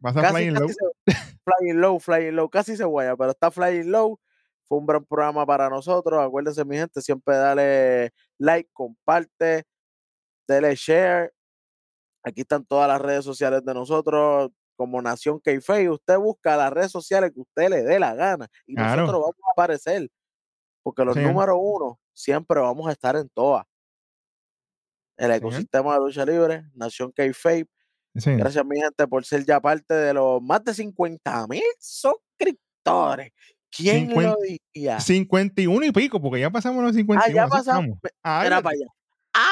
Pasa flying low. flying low, flying low. Casi se guaya, pero está flying low. Fue un gran programa para nosotros. Acuérdense, mi gente, siempre dale like, comparte, dale share. Aquí están todas las redes sociales de nosotros como Nación k Usted busca las redes sociales que usted le dé la gana y nosotros vamos a aparecer. Porque los números uno siempre vamos a estar en todas. El ecosistema de lucha libre, Nación k Gracias, mi gente, por ser ya parte de los más de 50 mil suscriptores. ¿Quién lo diría? 51 y pico, porque ya pasamos los 51. Ah, ya pasamos. Era para allá.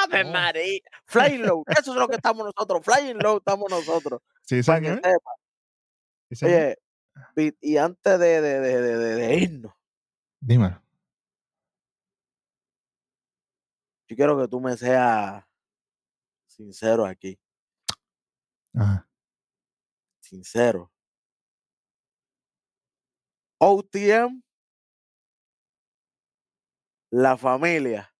¡Ave oh. María! Flying low. Eso es lo que estamos nosotros. Flying low estamos nosotros. Sí, señor. Sí, Oye, y antes de, de, de, de, de irnos. Dímelo. Yo quiero que tú me seas sincero aquí. Ajá. Sincero. OTM, la familia.